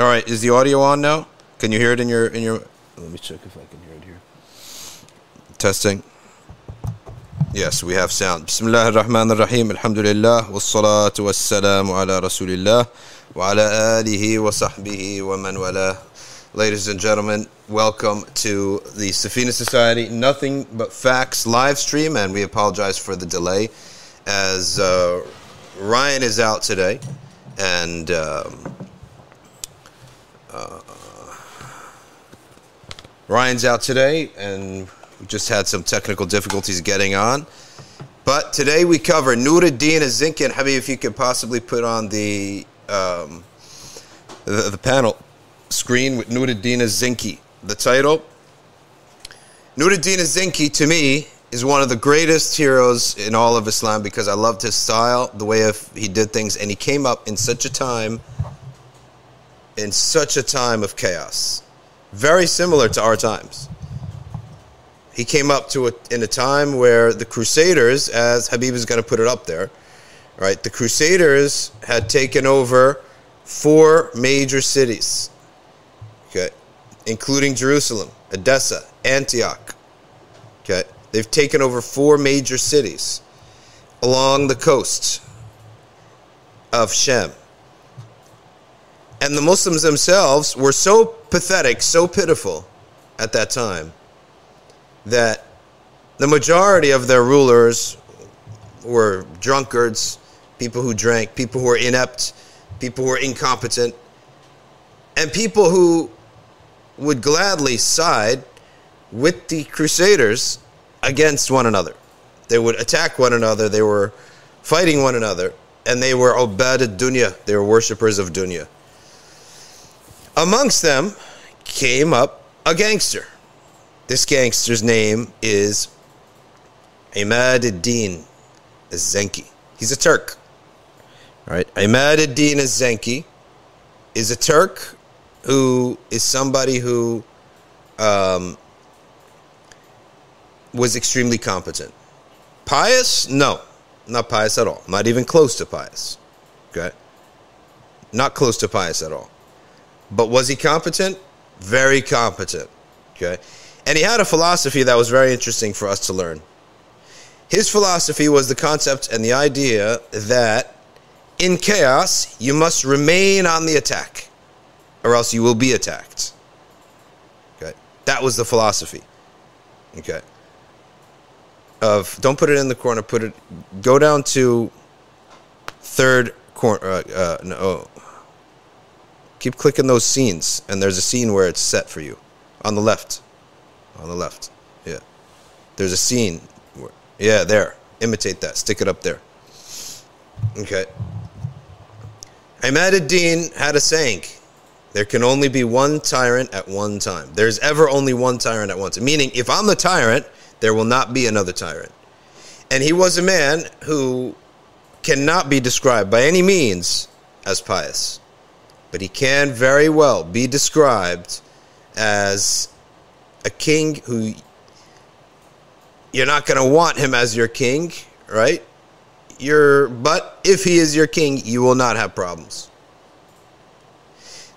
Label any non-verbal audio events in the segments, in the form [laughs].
All right, is the audio on now? Can you hear it in your in your? Let me check if I can hear it here. Testing. Yes, we have sound. Bismillah ar-Rahman ar-Rahim. Alhamdulillah. Wassalatu wassalamu ala Rasulillah. Wa ala alihi wa sahbihi wa man wala. Ladies and gentlemen, welcome to the Safina Society Nothing But Facts live stream, and we apologize for the delay as uh, Ryan is out today, and um, uh, Ryan's out today, and we just had some technical difficulties getting on. But today we cover Nuruddin Zinki, and Habib, if you could possibly put on the um, the, the panel screen with Nuruddin Zinki. The title Nuruddin Zinki, to me, is one of the greatest heroes in all of Islam because I loved his style, the way of, he did things, and he came up in such a time, in such a time of chaos, very similar to our times. He came up to a, in a time where the Crusaders, as Habib is going to put it up there, right? The Crusaders had taken over four major cities, okay, including Jerusalem, Edessa, Antioch, okay. They've taken over four major cities along the coast of Shem. And the Muslims themselves were so pathetic, so pitiful at that time that the majority of their rulers were drunkards, people who drank, people who were inept, people who were incompetent, and people who would gladly side with the Crusaders against one another. They would attack one another, they were fighting one another, and they were obad dunya, they were worshippers of dunya. Amongst them came up a gangster. This gangster's name is Imad ad-Din Zenki. He's a Turk. All right, Imad ad-Din Zenki is a Turk who is somebody who um, was extremely competent. Pious? No, not pious at all. Not even close to pious. Okay? Not close to pious at all. But was he competent? Very competent. Okay? And he had a philosophy that was very interesting for us to learn. His philosophy was the concept and the idea that in chaos, you must remain on the attack, or else you will be attacked. Okay? That was the philosophy. Okay? Of don't put it in the corner, put it go down to third corner uh, uh, no keep clicking those scenes and there's a scene where it's set for you. On the left. On the left. Yeah. There's a scene where, yeah there. Imitate that. Stick it up there. Okay. Ahmad ad-Din had a saying there can only be one tyrant at one time. There's ever only one tyrant at once. Meaning if I'm the tyrant there will not be another tyrant. And he was a man who cannot be described by any means as pious but he can very well be described as a king who you're not going to want him as your king, right? You're, but if he is your king, you will not have problems.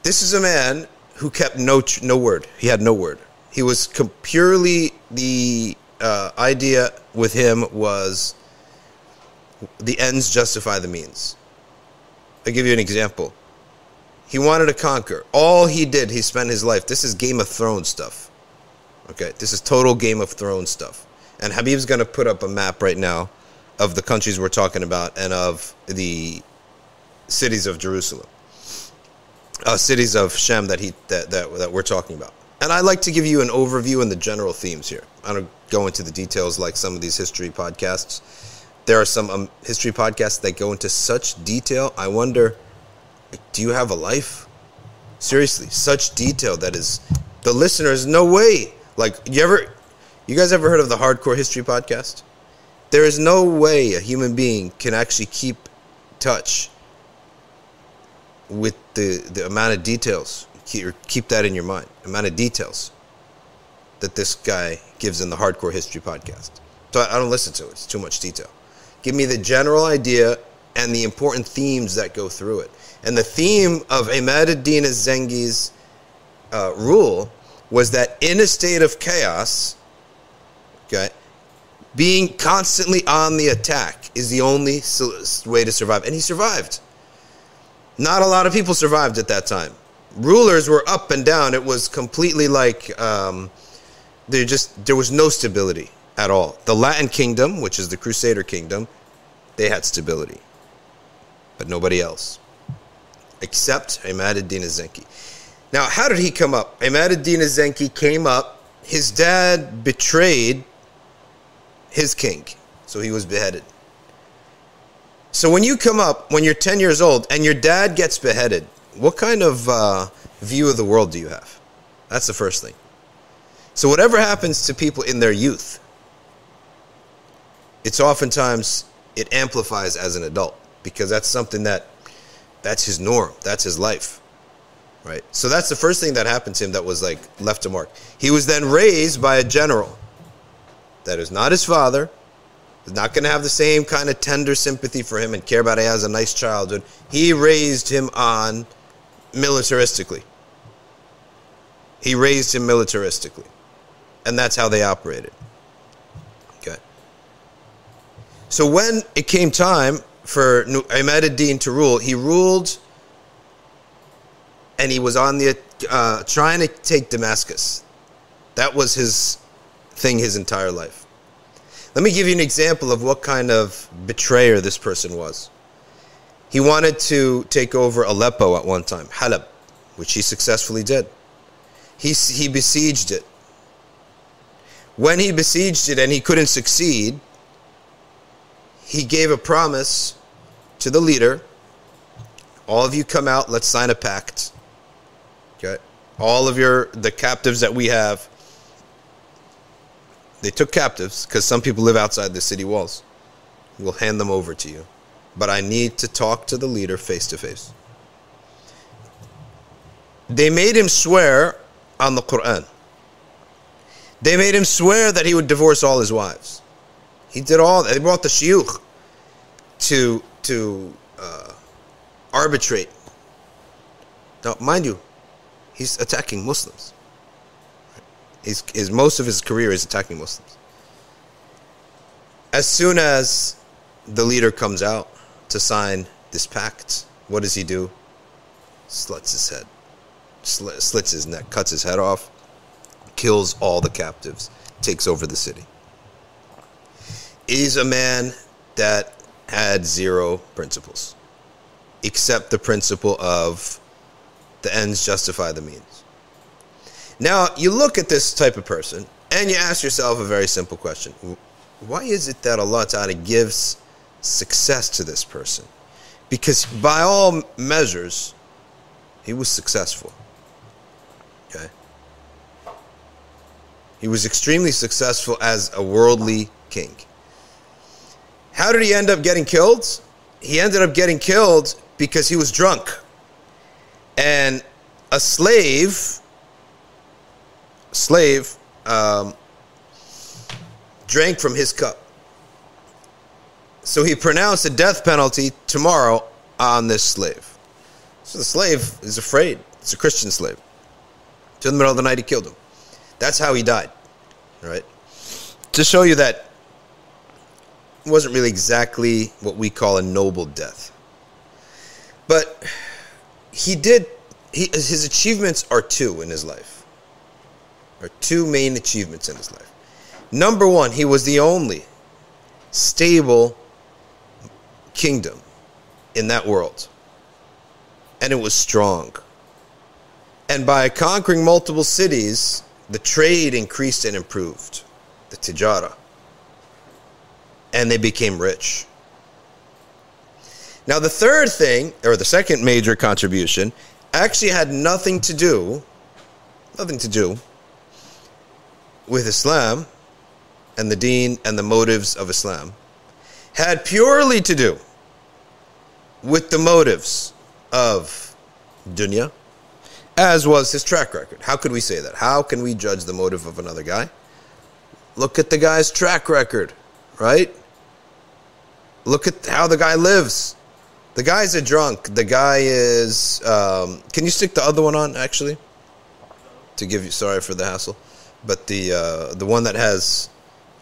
This is a man who kept no no word. He had no word. He was purely the uh, idea with him was the ends justify the means. I'll give you an example. He wanted to conquer. All he did, he spent his life. This is Game of Thrones stuff. Okay, this is total Game of Thrones stuff. And Habib's going to put up a map right now of the countries we're talking about and of the cities of Jerusalem, uh, cities of Shem that he that, that that we're talking about. And I'd like to give you an overview and the general themes here. I don't go into the details like some of these history podcasts. There are some um, history podcasts that go into such detail. I wonder do you have a life? Seriously, such detail that is the listeners no way. Like you ever you guys ever heard of the Hardcore History podcast? There is no way a human being can actually keep touch with the the amount of details. Keep, keep that in your mind. Amount of details that this guy gives in the Hardcore History podcast. So I, I don't listen to it. It's too much detail. Give me the general idea and the important themes that go through it. And the theme of ad-Din az-Zengi's uh, rule was that in a state of chaos, okay, being constantly on the attack is the only way to survive. And he survived. Not a lot of people survived at that time. Rulers were up and down. It was completely like um, there just there was no stability at all. The Latin kingdom, which is the Crusader kingdom, they had stability, but nobody else, except Imad ad-Din az-Zenki. Now, how did he come up? Imad ad-Din az-Zenki came up. His dad betrayed his king, so he was beheaded. So when you come up, when you're 10 years old, and your dad gets beheaded, what kind of uh, view of the world do you have? That's the first thing. So whatever happens to people in their youth, it's oftentimes it amplifies as an adult because that's something that that's his norm, that's his life. Right? So that's the first thing that happened to him that was like left a mark. He was then raised by a general that is not his father, is not going to have the same kind of tender sympathy for him and care about he has a nice childhood. He raised him on militaristically. He raised him militaristically. And that's how they operated. Okay. So when it came time for Imad ad-Din to rule, he ruled and he was on the uh, trying to take Damascus. That was his thing his entire life. Let me give you an example of what kind of betrayer this person was. He wanted to take over Aleppo at one time, Halab, which he successfully did. He, he besieged it. When he besieged it and he couldn't succeed, he gave a promise to the leader all of you come out let's sign a pact. Okay? All of your the captives that we have they took captives because some people live outside the city walls. We'll hand them over to you. But i need to talk to the leader face to face they made him swear on the quran. They made him swear that he would divorce all his wives he did all that. They brought the shuyukh to to uh, arbitrate. Now, mind you, he's attacking Muslims. His, his most of his career is attacking Muslims. As soon as the leader comes out to sign this pact, what does he do? Slits his head, slits his neck, cuts his head off, kills all the captives, takes over the city is a man that had zero principles, except the principle of the ends justify the means. Now, you look at this type of person and you ask yourself a very simple question Why is it that Allah Ta'ala gives success to this person? Because by all measures, he was successful. Okay? He was extremely successful as a worldly king. How did he end up getting killed? He ended up getting killed because he was drunk. And a slave, slave, um, drank from his cup. So he pronounced a death penalty tomorrow on this slave. So the slave is afraid. It's a Christian slave. To the middle of the night, he killed him. That's how he died. Right? To show you that wasn't really exactly what we call a noble death. But he did, he, his achievements are two in his life. Are two main achievements in his life. Number one, he was the only stable kingdom in that world. And it was strong. And by conquering multiple cities, the trade increased and improved. The tijara and they became rich. Now, the third thing, or the second major contribution, actually had nothing to do, nothing to do with Islam and the deen and the motives of Islam, had purely to do with the motives of dunya, as was his track record. How could we say that? How can we judge the motive of another guy? Look at the guy's track record, right? Look at how the guy lives. The guy's a drunk. The guy is. Um, can you stick the other one on actually? To give you sorry for the hassle, but the uh, the one that has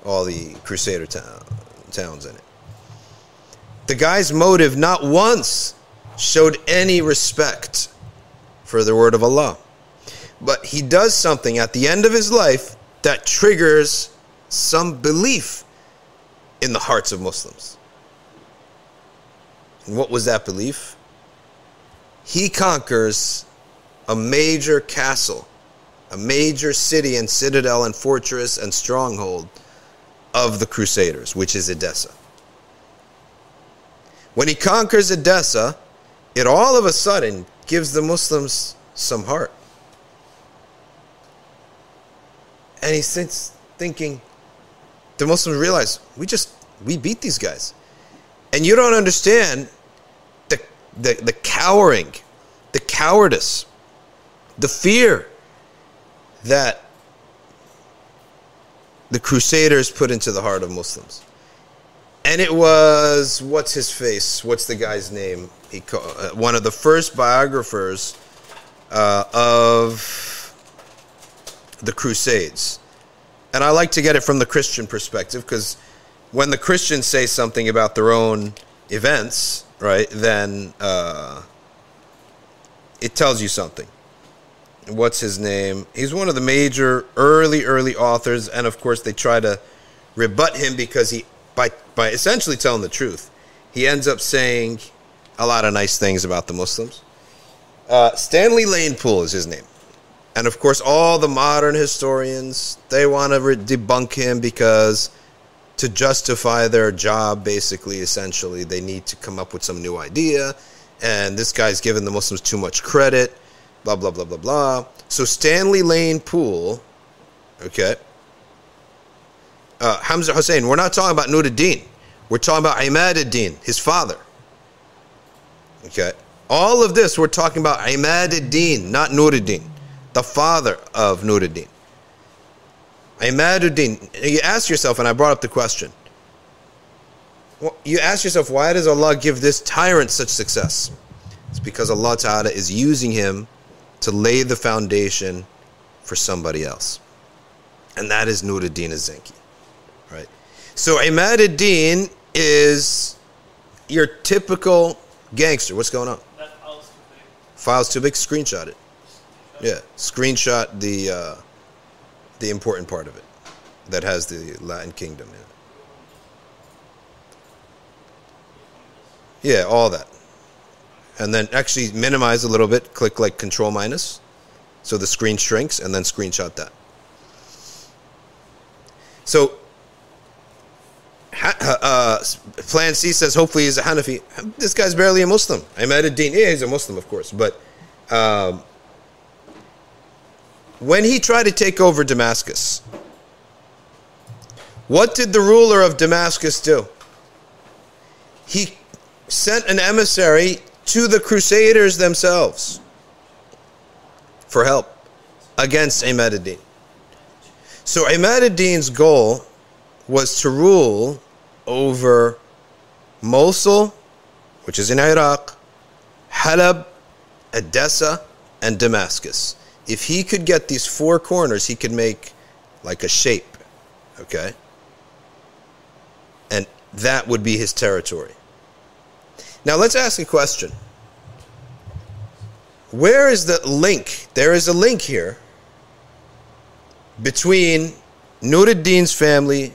all the Crusader town, towns in it. The guy's motive not once showed any respect for the word of Allah, but he does something at the end of his life that triggers some belief in the hearts of Muslims. And what was that belief? He conquers a major castle, a major city and citadel and fortress and stronghold of the Crusaders, which is Edessa. When he conquers Edessa, it all of a sudden gives the Muslims some heart. And he sits thinking, the Muslims realize, we just, we beat these guys. And you don't understand the, the, the cowering, the cowardice, the fear that the Crusaders put into the heart of Muslims. And it was, what's his face? What's the guy's name? He uh, one of the first biographers uh, of the Crusades. And I like to get it from the Christian perspective because when the Christians say something about their own events, right, then uh, it tells you something. What's his name? He's one of the major early, early authors, and of course they try to rebut him because he, by by essentially telling the truth, he ends up saying a lot of nice things about the Muslims. Uh, Stanley Lane Poole is his name. And of course, all the modern historians, they want to re- debunk him because to justify their job, basically, essentially, they need to come up with some new idea. And this guy's giving the Muslims too much credit, blah, blah, blah, blah, blah. So Stanley Lane Poole, okay, uh, Hamza Hussein, we're not talking about Nuruddin. We're talking about Imad ad-Din, his father. Okay. All of this, we're talking about Imad ad-Din, not Nuruddin the father of Nuruddin. Imaduddin, you ask yourself, and I brought up the question. You ask yourself, why does Allah give this tyrant such success? It's because Allah Ta'ala is using him to lay the foundation for somebody else. And that is Nuruddin az-Zenki. Right? So Imad ad-Din is your typical gangster. What's going on? That file's too big. File's too big? Screenshot it. Yeah, screenshot the uh, the important part of it that has the Latin Kingdom in it. Yeah, all that. And then actually minimize a little bit, click like control minus so the screen shrinks and then screenshot that. So uh, Plan C says hopefully he's a Hanafi. This guy's barely a Muslim. Imad ad-Din, yeah, he's a Muslim, of course, but um, when he tried to take over Damascus, what did the ruler of Damascus do? He sent an emissary to the Crusaders themselves for help against Imad ad-Din. So Imad ad-Din's goal was to rule over Mosul, which is in Iraq, Halab, Edessa, and Damascus if he could get these four corners, he could make like a shape, okay? And that would be his territory. Now let's ask a question. Where is the link? There is a link here between Nuruddin's family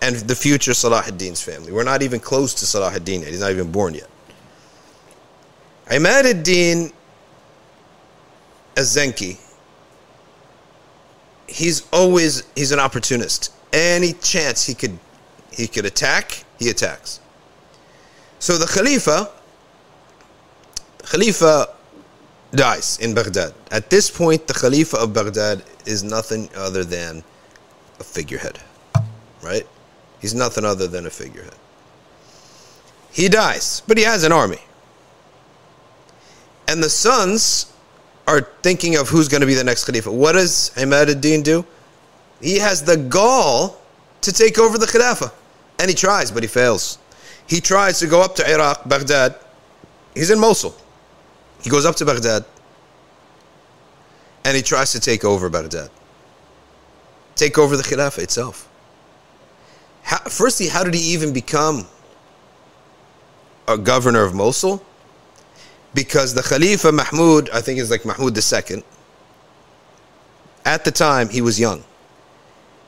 and the future Salah ad-Din's family. We're not even close to Salah ad-Din yet. He's not even born yet. Imad ad-Din az-Zenki, he's always he's an opportunist. Any chance he could he could attack, he attacks. So the Khalifa, Khalifa dies in Baghdad. At this point, the Khalifa of Baghdad is nothing other than a figurehead, right? He's nothing other than a figurehead. He dies, but he has an army. And the sons are thinking of who's going to be the next Khalifa. What does Imad ad-Din do? He has the gall to take over the Khilafah. And he tries, but he fails. He tries to go up to Iraq, Baghdad, he's in Mosul. He goes up to Baghdad and he tries to take over Baghdad, take over the Khilafah itself. How, firstly, how did he even become a governor of Mosul? Because the Khalifa Mahmud, I think is like Mahmud II, at the time he was young.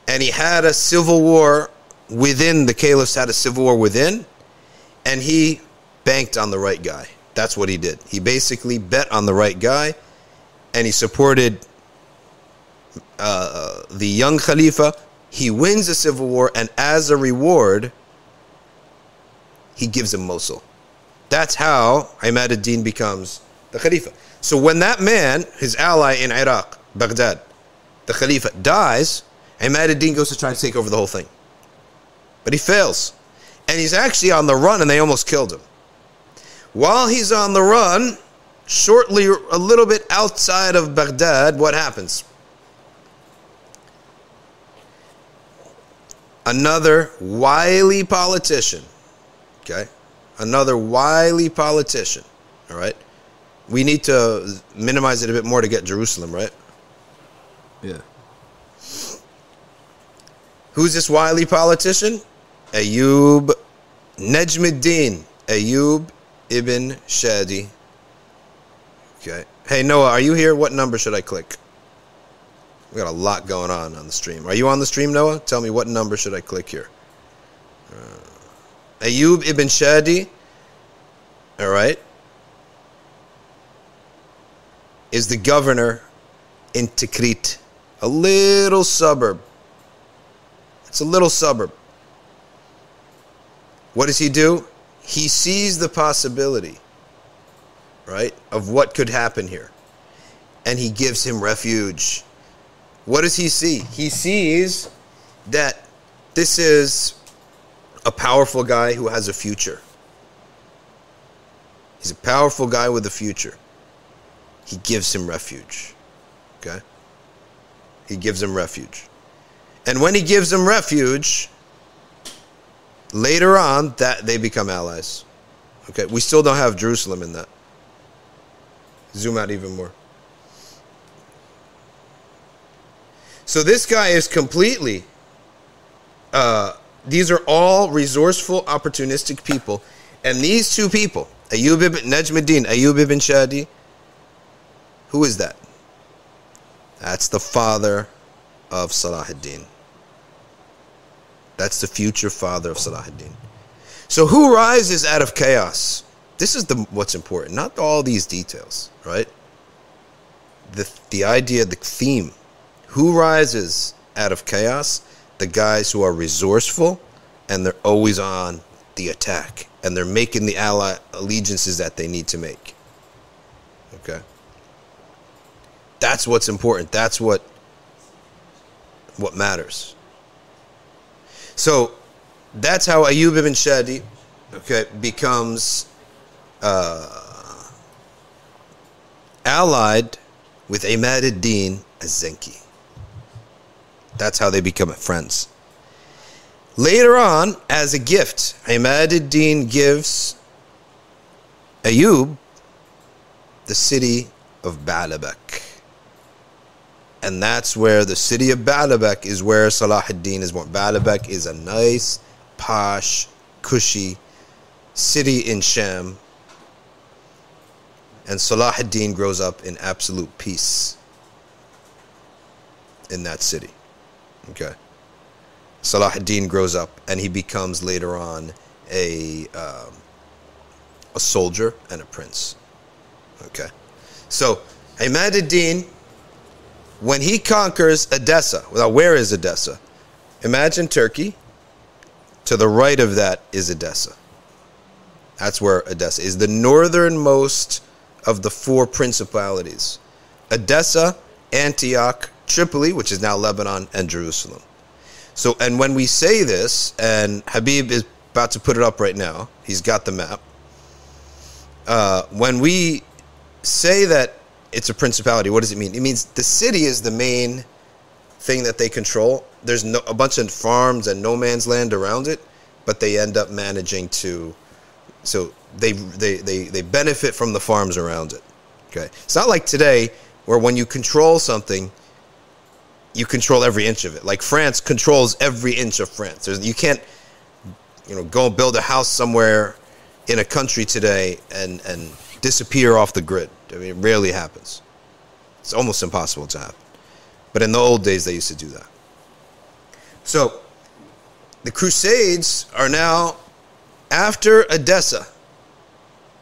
And he had a civil war within, the caliphs had a civil war within, and he banked on the right guy. That's what he did. He basically bet on the right guy and he supported uh, the young Khalifa. He wins the civil war, and as a reward, he gives him Mosul. That's how Imad ad-Din becomes the Khalifa. So when that man, his ally in Iraq, Baghdad, the Khalifa, dies, Imad ad-Din goes to try to take over the whole thing. But he fails. And he's actually on the run, and they almost killed him. While he's on the run, shortly, a little bit outside of Baghdad, what happens? Another wily politician, okay? Another wily politician, all right? We need to minimize it a bit more to get Jerusalem, right? Yeah. Who's this wily politician? Ayub Najmuddin. Ayub ibn Shadi. Okay. Hey, Noah, are you here? What number should I click? We got a lot going on on the stream. Are you on the stream, Noah? Tell me what number should I click here? Uh, Ayub ibn Shadi. All right. Is the governor in Tikrit, a little suburb. It's a little suburb. What does he do? he sees the possibility, right, of what could happen here. And he gives him refuge. What does he see? He sees that this is a powerful guy who has a future. He's a powerful guy with a future. He gives him refuge. Okay? He gives him refuge. And when he gives him refuge, Later on, that they become allies. Okay, we still don't have Jerusalem in that. Zoom out even more. So this guy is completely. Uh, these are all resourceful, opportunistic people, and these two people, Ayub ibn Najmuddin, Ayub ibn Shadi. Who is that? That's the father of Salah ad-Din. That's the future father of Salahuddin. So who rises out of chaos? This is the what's important, not all these details, right? The the idea, the theme. Who rises out of chaos? The guys who are resourceful and they're always on the attack and they're making the ally allegiances that they need to make. Okay? That's what's important. That's what what matters. So that's how Ayub ibn Shadi okay, becomes uh, allied with Imad ad-Din az-Zenki. That's how they become friends. Later on, as a gift, Imad ad-Din gives Ayub the city of Baalbek and that's where the city of Baalbek is where Salah ad-Din is born. Baalbek is a nice, posh, cushy city in Sham. And Salah ad-Din grows up in absolute peace in that city. Okay. Salah ad-Din grows up and he becomes later on a, um, a soldier and a prince. Okay. So, Imad ad-Din when he conquers Edessa, well, where is Edessa? Imagine Turkey. To the right of that is Edessa. That's where Edessa is, the northernmost of the four principalities Edessa, Antioch, Tripoli, which is now Lebanon, and Jerusalem. So, and when we say this, and Habib is about to put it up right now, he's got the map. Uh, when we say that it's a principality. What does it mean? It means the city is the main thing that they control. There's no, a bunch of farms and no man's land around it, but they end up managing to So they, they, they, they benefit from the farms around it. Okay. It's not like today where when you control something, you control every inch of it. Like France controls every inch of France. There's, you can't, you know, go and build a house somewhere in a country today and, and disappear off the grid. I mean, it rarely happens. It's almost impossible to happen. But in the old days, they used to do that. So the Crusades are now after Edessa,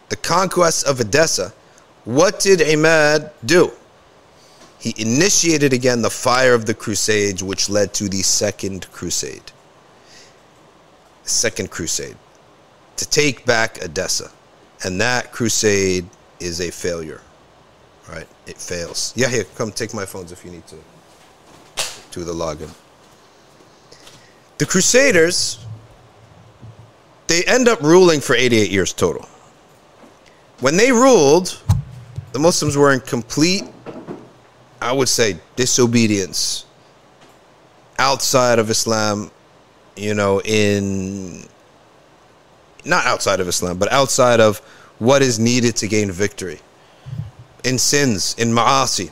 the conquest of Edessa. What did Ahmad do? He initiated again the fire of the Crusades, which led to the Second Crusade. Second Crusade to take back Edessa. And that crusade is a failure. Right? It fails. Yeah, here, come take my phones if you need to do the login. The Crusaders, they end up ruling for 88 years total. When they ruled, the Muslims were in complete, I would say, disobedience outside of Islam, you know, in not outside of Islam, but outside of what is needed to gain victory in sins, in ma'asi.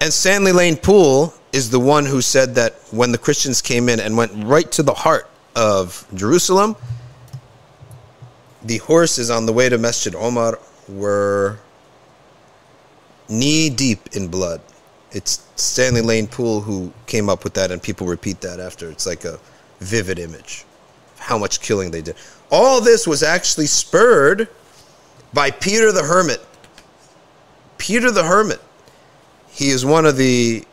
And Stanley Lane Poole is the one who said that when the Christians came in and went right to the heart of Jerusalem, the horses on the way to Masjid Omar were knee deep in blood. It's Stanley Lane Poole who came up with that, and people repeat that after. It's like a vivid image of how much killing they did. All this was actually spurred by Peter the Hermit. Peter the Hermit. He is one of the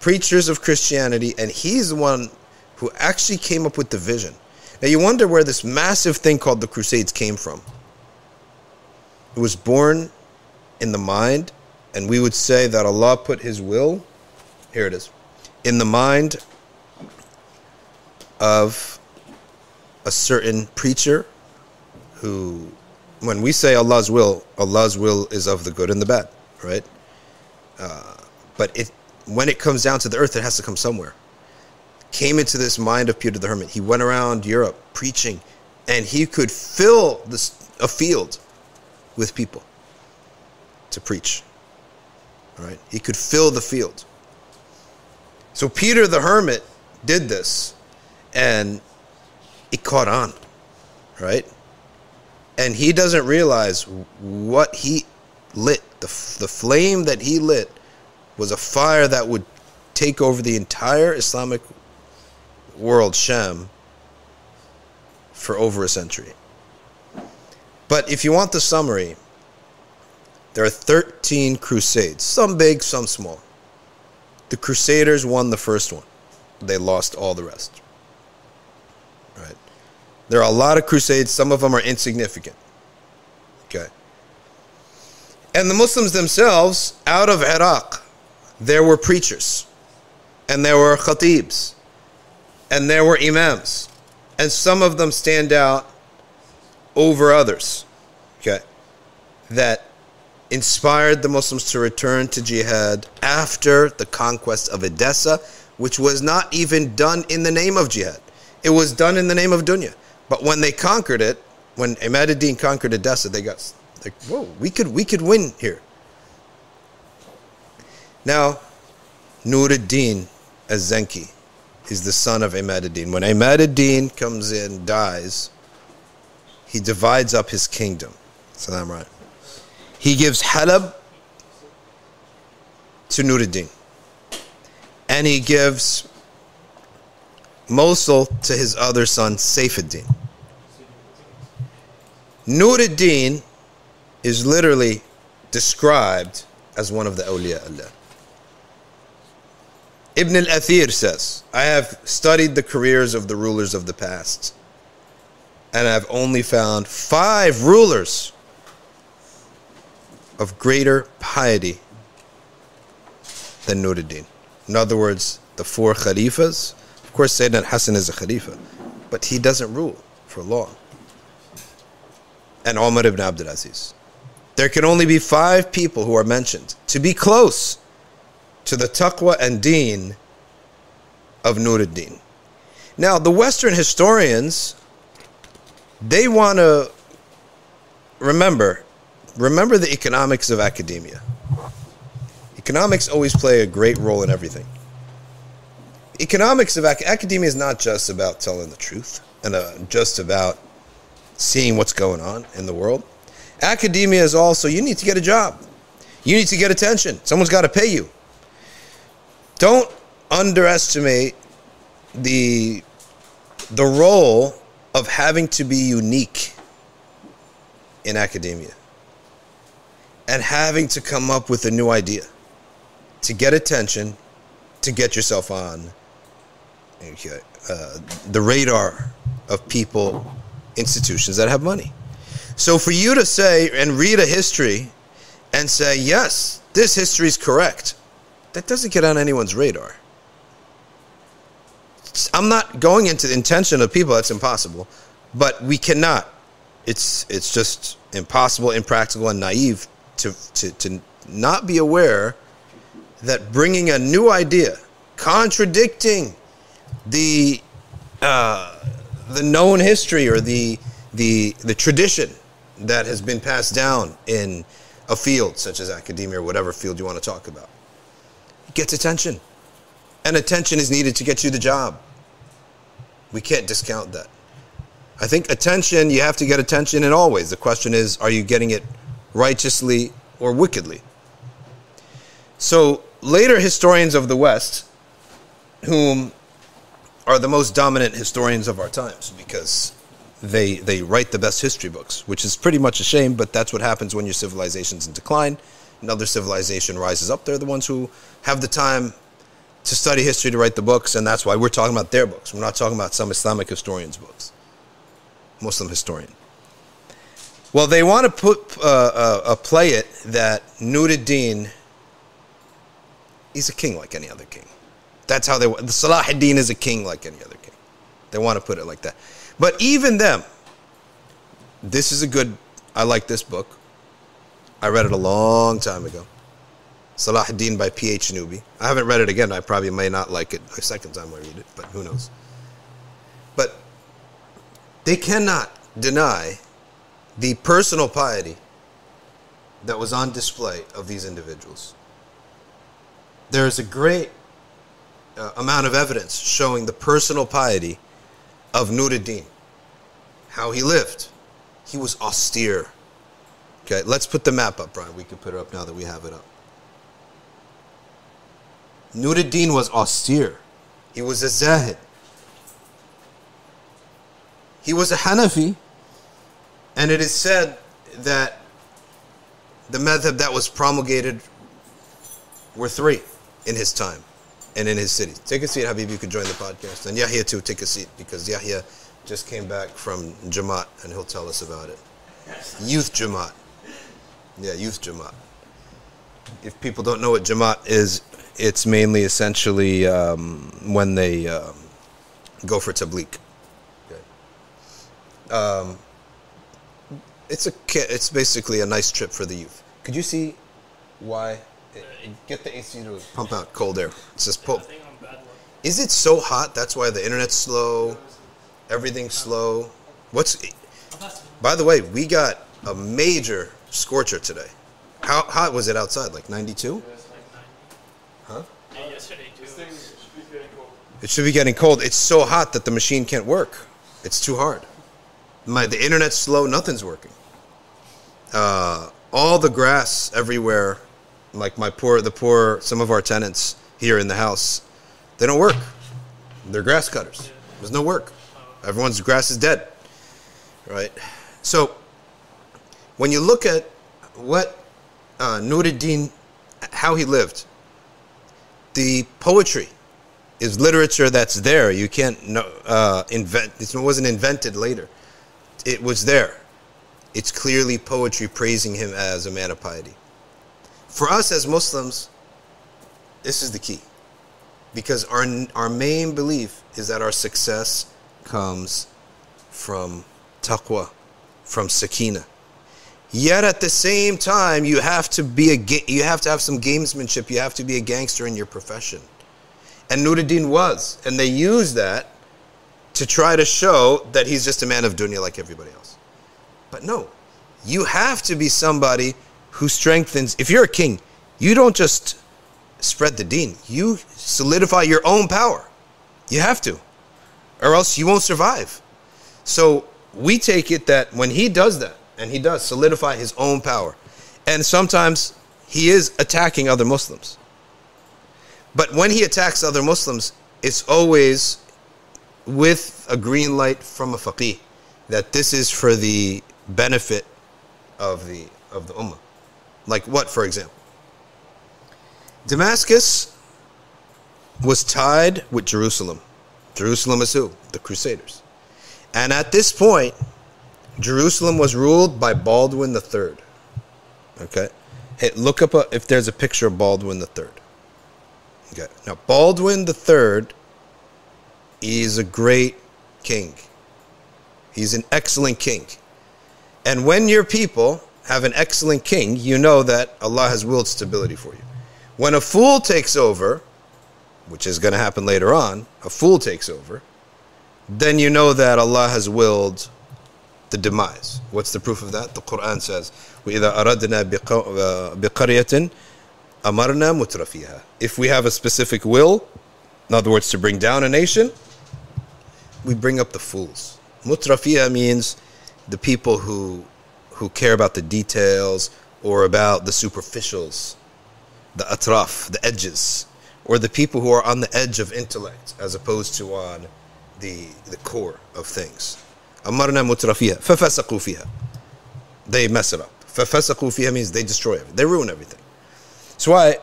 preachers of Christianity, and he's the one who actually came up with the vision. Now, you wonder where this massive thing called the Crusades came from. It was born in the mind, and we would say that Allah put His will, here it is, in the mind of a certain preacher who, when we say Allah's will, Allah's will is of the good and the bad, right? Uh, but it, when it comes down to the earth, it has to come somewhere. Came into this mind of Peter the Hermit. He went around Europe preaching, and he could fill this, a field with people to preach. Right? He could fill the field. So Peter the Hermit did this, and it caught on, right? And he doesn't realize what he lit, the, the flame that he lit was a fire that would take over the entire Islamic world, Sham, for over a century. But if you want the summary, there are 13 crusades, some big, some small. The Crusaders won the first one, they lost all the rest. Right? There are a lot of crusades, some of them are insignificant. Okay. And the Muslims themselves, out of Iraq, there were preachers, and there were khatibs, and there were imams, and some of them stand out over others. Okay. That inspired the Muslims to return to jihad after the conquest of Edessa, which was not even done in the name of jihad. It was done in the name of dunya. But when they conquered it, when Imad ad-Din conquered Edessa, they got like, whoa, we could we could win here. Now, Nur ad-Din az-Zenki is the son of Imad ad-Din. When Imad ad-Din comes in, dies, he divides up his kingdom. Salam right. He gives Halab to Nur ad-Din. And he gives Mosul to his other son, Saifuddin. Nur ad-Din is literally described as one of the awliya Allah. Ibn al-Athir says, I have studied the careers of the rulers of the past, and I've only found five rulers of greater piety than Nur ad-Din. In other words, the four khalifas, of course, Sayyidina Hassan is a Khalifa, but he doesn't rule for long. And Umar ibn Abdul Aziz. There can only be five people who are mentioned to be close to the taqwa and deen of Nur ad-Din. Now, the Western historians, they want to remember, remember the economics of academia. Economics always play a great role in everything. Economics of ac- academia is not just about telling the truth and uh, just about seeing what's going on in the world. Academia is also you need to get a job. You need to get attention. Someone's got to pay you. Don't underestimate the the role of having to be unique in academia and having to come up with a new idea to get attention, to get yourself on uh, the radar of people, institutions that have money. So for you to say and read a history and say, yes, this history is correct, that doesn't get on anyone's radar. I'm not going into the intention of people, that's impossible. But we cannot. It's it's just impossible, impractical, and naive to, to, to not be aware that bringing a new idea, contradicting the uh, the known history or the the the tradition that has been passed down in a field such as academia or whatever field you want to talk about gets attention. And attention is needed to get you the job. We can't discount that. I think attention you have to get attention in always. the question is are you getting it righteously or wickedly so later historians of the west whom are the most dominant historians of our times because they they write the best history books, which is pretty much a shame, but that's what happens when your civilization's in decline. Another civilization rises up. They're the ones who have the time to study history to write the books, and that's why we're talking about their books. We're not talking about some Islamic historian's books, Muslim historian. Well, they want to put uh, uh, uh, play it that Nuruddin, he's a king like any other king. That's how they. The Salah ad-Din is a king like any other king. They want to put it like that. But even them, this is a good. I like this book. I read it a long time ago. Salah ad-Din by P.H. Newby. I haven't read it again. I probably may not like it a second time I read it, but who knows. But they cannot deny the personal piety that was on display of these individuals. There is a great uh, amount of evidence showing the personal piety of Nuruddin, how he lived. He was austere. Okay, let's put the map up, Brian. We can put it up now that we have it up. Nuruddin was austere. He was a Zahid. He was a Hanafi, and it is said that the madhab that was promulgated were three in his time and in his city. Take a seat, Habib. You can join the podcast. And Yahya, too, take a seat because Yahya just came back from Jamaat and he'll tell us about it. Youth Jamaat. Yeah, Youth Jamaat. If people don't know what Jamaat is, it's mainly essentially um, when they um, go for tabligh. Okay. Um, it's a it's basically a nice trip for the youth. Could you see why? Get the AC to pump out cold air. It's just pull. Is it so hot? That's why the internet's slow. Everything's slow. What's? By the way, we got a major scorcher today. How hot was it outside? Like 92? Huh? It should be getting cold. It's so hot that the machine can't work. It's too hard. My the internet's slow. Nothing's working. Uh, all the grass everywhere like my poor the poor some of our tenants here in the house they don't work. They're grass cutters. There's no work. Everyone's grass is dead right? So when you look at what uh, Nuruddin how he lived the poetry is literature that's there. You can't uh, invent it wasn't invented later. It was there it's clearly poetry praising him as a man of piety for us as Muslims, this is the key. Because our, our main belief is that our success comes from taqwa, from sakina. Yet at the same time, you have to be a you have to have some gamesmanship. You have to be a gangster in your profession, and Nuruddin was, and they used that to try to show that he's just a man of dunya like everybody else. But no, you have to be somebody who strengthens. If you're a king, you don't just spread the deen, you solidify your own power. You have to, or else you won't survive. So we take it that when he does that, and he does solidify his own power, and sometimes he is attacking other Muslims. But when he attacks other Muslims, it's always with a green light from a faqih that this is for the benefit of the of the ummah. Like what, for example? Damascus was tied with Jerusalem. Jerusalem is who? The Crusaders. And at this point, Jerusalem was ruled by Baldwin III. Okay? Hey, look up a, if there's a picture of Baldwin III. Okay. Now, Baldwin III is a great king. He's an excellent king. And when your people have an excellent king, you know that Allah has willed stability for you. When a fool takes over, which is going to happen later on, a fool takes over, then you know that Allah has willed the demise. What's the proof of that? The Quran says, وَإِذَا أَرَدْنَا بِقَرْيَةٍ أَمَرْنَا مُتْرَفِيهَا If we have a specific will, in other words, to bring down a nation, we bring up the fools. Mutrafiya means the people who who care about the details or about the superficials, the atraf, the edges, or the people who are on the edge of intellect as opposed to on the the core of things. Amarna mutrafiya, fafasaqu fiha. They mess it up. Fafasaqu fiha means they destroy everything. They ruin everything. That's why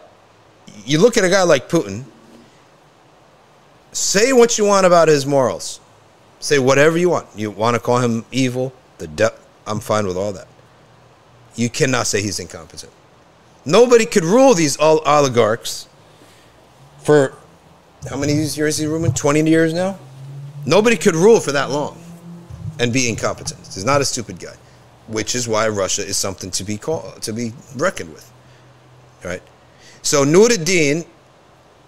you look at a guy like Putin, say what you want about his morals. Say whatever you want. You want to call him evil, the I'm fine with all that. You cannot say he's incompetent. Nobody could rule these all oligarchs for how many years is he ruling? 20 years now? Nobody could rule for that long and be incompetent. He's not a stupid guy, which is why Russia is something to be called, to be reckoned with. Right? So Nuruddin,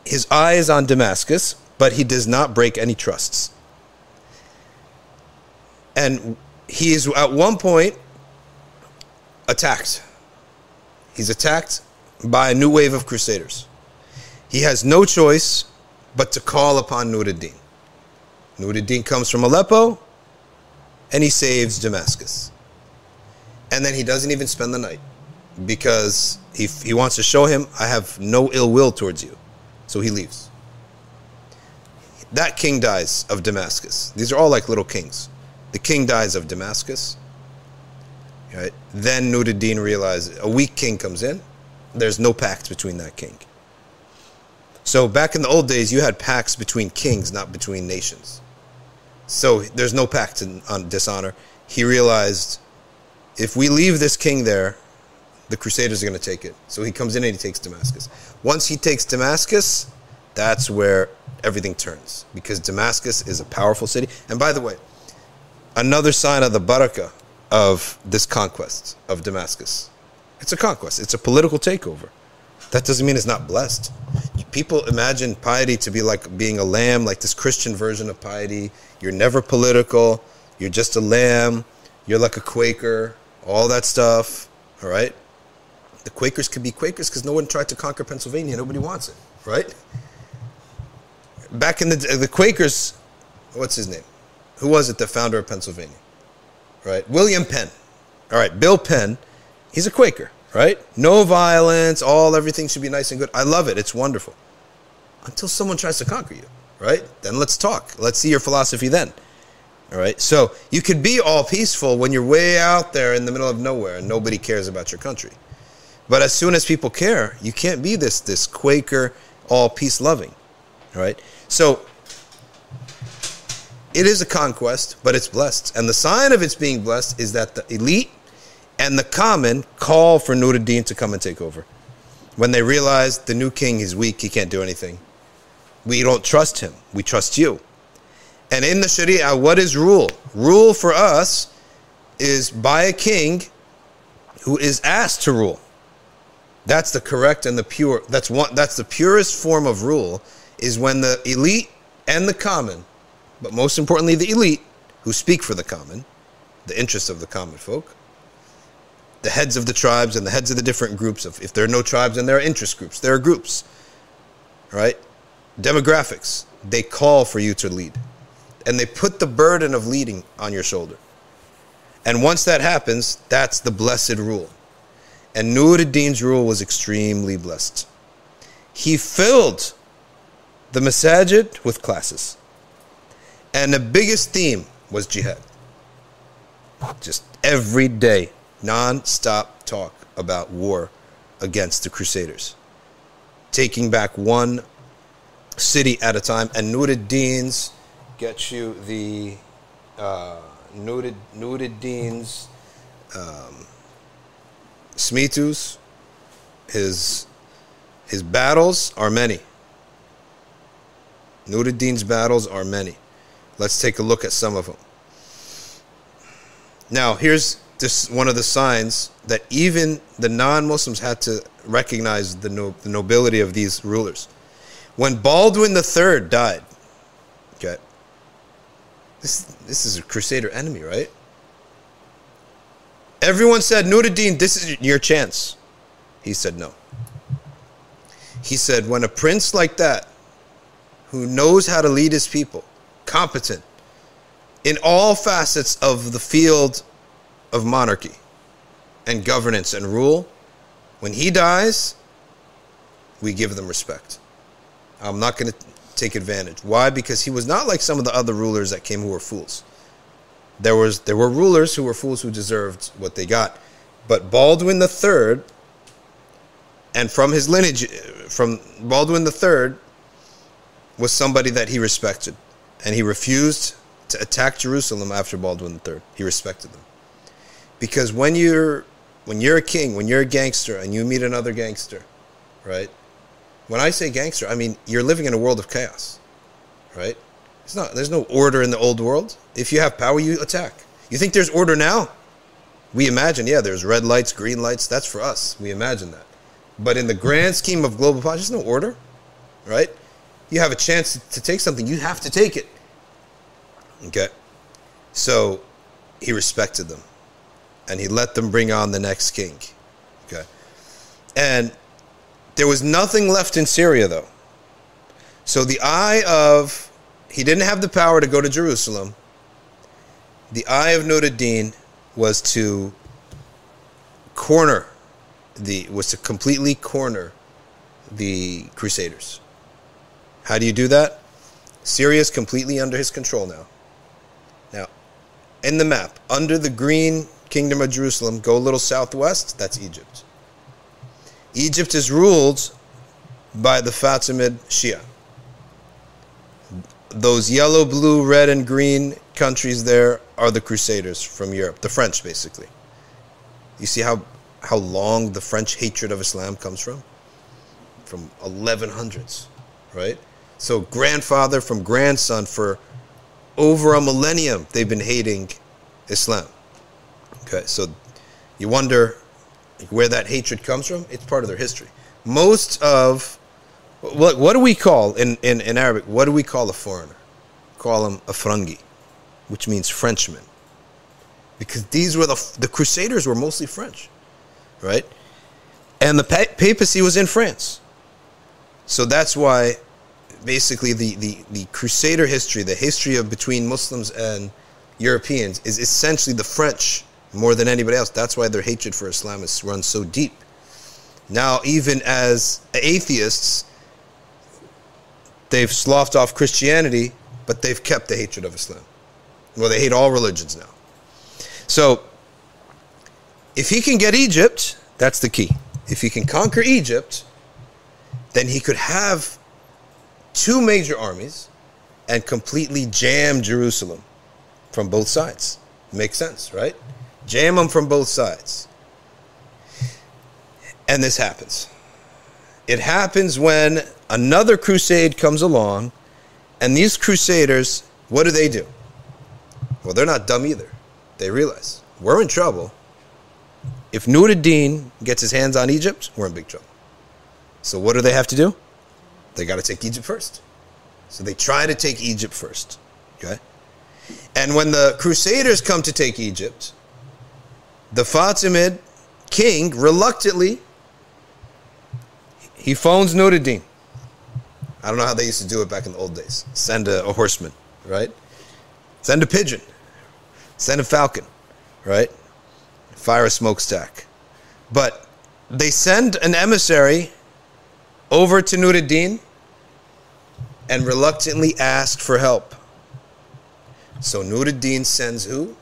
his eye is on Damascus, but he does not break any trusts. And he is at one point attacked. He's attacked by a new wave of crusaders. He has no choice but to call upon Nuruddin. Nuruddin comes from Aleppo and he saves Damascus. And then he doesn't even spend the night because he, he wants to show him, I have no ill will towards you. So he leaves. That king dies of Damascus. These are all like little kings. The king dies of Damascus. Right? Then Nuruddin realizes a weak king comes in. There's no pact between that king. So back in the old days, you had pacts between kings, not between nations. So there's no pact in, on dishonor. He realized if we leave this king there, the Crusaders are going to take it. So he comes in and he takes Damascus. Once he takes Damascus, that's where everything turns because Damascus is a powerful city. And by the way, another sign of the barakah of this conquest of Damascus. It's a conquest, it's a political takeover. That doesn't mean it's not blessed. People imagine piety to be like being a lamb, like this Christian version of piety. You're never political, you're just a lamb, you're like a Quaker, all that stuff, all right? The Quakers could be Quakers because no one tried to conquer Pennsylvania, nobody wants it, right? Back in the the Quakers, what's his name? Who was it, the founder of Pennsylvania? Right? William Penn. All right, Bill Penn. He's a Quaker, right? No violence, all everything should be nice and good. I love it. It's wonderful. Until someone tries to conquer you, right? Then let's talk. Let's see your philosophy then. All right? So, you could be all peaceful when you're way out there in the middle of nowhere and nobody cares about your country. But as soon as people care, you can't be this this Quaker all peace loving. All right? So, it is a conquest, but it's blessed. And the sign of its being blessed is that the elite and the common call for Nuruddin to come and take over. When they realize the new king is weak, he can't do anything. We don't trust him, we trust you. And in the Sharia, what is rule? Rule for us is by a king who is asked to rule. That's the correct and the pure. That's one. That's the purest form of rule. Is when the elite and the common but most importantly, the elite who speak for the common, the interests of the common folk, the heads of the tribes and the heads of the different groups of if there are no tribes and there are interest groups, there are groups. Right? Demographics. They call for you to lead. And they put the burden of leading on your shoulder. And once that happens, that's the blessed rule. And Nur ad-Din's rule was extremely blessed. He filled the masajid with classes. And the biggest theme was jihad. Just every day, non-stop talk about war against the Crusaders. Taking back one city at a time. And Nur ad-Din's get you the uh, Nur ad-Din's um, Smitus, his his battles are many. Nur ad-Din's battles are many. Let's take a look at some of them. Now, here's this one of the signs that even the non-Muslims had to recognize the, no, the nobility of these rulers. When Baldwin III died, okay, this this is a Crusader enemy, right? Everyone said, Nur ad-Din, this is your chance. He said no. He said, when a prince like that, who knows how to lead his people, competent in all facets of the field of monarchy and governance and rule, when he dies, we give them respect. I'm not going to take advantage. Why? Because he was not like some of the other rulers that came who were fools. There was there were rulers who were fools who deserved what they got, but Baldwin the Third, and from his lineage, from Baldwin the Third, was somebody that he respected, and he refused to attack Jerusalem after Baldwin III. He respected them, because when you're when you're a king, when you're a gangster, and you meet another gangster, right? When I say gangster, I mean you're living in a world of chaos, right? It's not. There's no order in the old world. If you have power, you attack. You think there's order now? We imagine, yeah, there's red lights, green lights. That's for us. We imagine that. But in the grand scheme of global politics, there's no order, right? You have a chance to take something, you have to take it. Okay? So he respected them and he let them bring on the next king. Okay? And there was nothing left in Syria, though. So the eye of, he didn't have the power to go to Jerusalem. The eye of Nur ad-Din was to corner the, was to completely corner the Crusaders. How do you do that? Syria is completely under his control. Now, in the map, under the green kingdom of Jerusalem, go a little southwest, that's Egypt. Egypt is ruled by the Fatimid Shia. Those yellow, blue, red, and green countries there are the Crusaders from Europe, the French basically. You see how, how long the French hatred of Islam comes from? From 1100s, right? So, grandfather from grandson for over a millennium, they've been hating Islam. Okay, so you wonder where that hatred comes from? It's part of their history. Most of what what do we call in, in, in Arabic? What do we call a foreigner? Call him a frangi, which means Frenchman. Because these were the the Crusaders were mostly French, right? And the papacy was in France. So that's why basically the, the, the Crusader history, the history of between Muslims and Europeans, is essentially the French more than anybody else. That's why their hatred for Islam is run so deep. Now, even as atheists, they've sloughed off Christianity, but they've kept the hatred of Islam. Well, they hate all religions now. So, if he can get Egypt, that's the key. If he can conquer Egypt, then he could have two major armies and completely jam Jerusalem from both sides. Makes sense, right? Jam them from both sides. And this happens. It happens when another crusade comes along, and these crusaders, what do they do? Well, they're not dumb either. They realize we're in trouble. If Nur ad-Din gets his hands on Egypt, we're in big trouble. So what do they have to do? They got to take Egypt first. So they try to take Egypt first. Okay? And when the Crusaders come to take Egypt, the Fatimid king reluctantly he phones Nuruddin. I don't know how they used to do it back in the old days. Send a, a horseman, right? Send a pigeon. Send a falcon, right? Fire a smokestack. But they send an emissary over to Nuruddin and reluctantly ask for help. So Nuruddin sends who?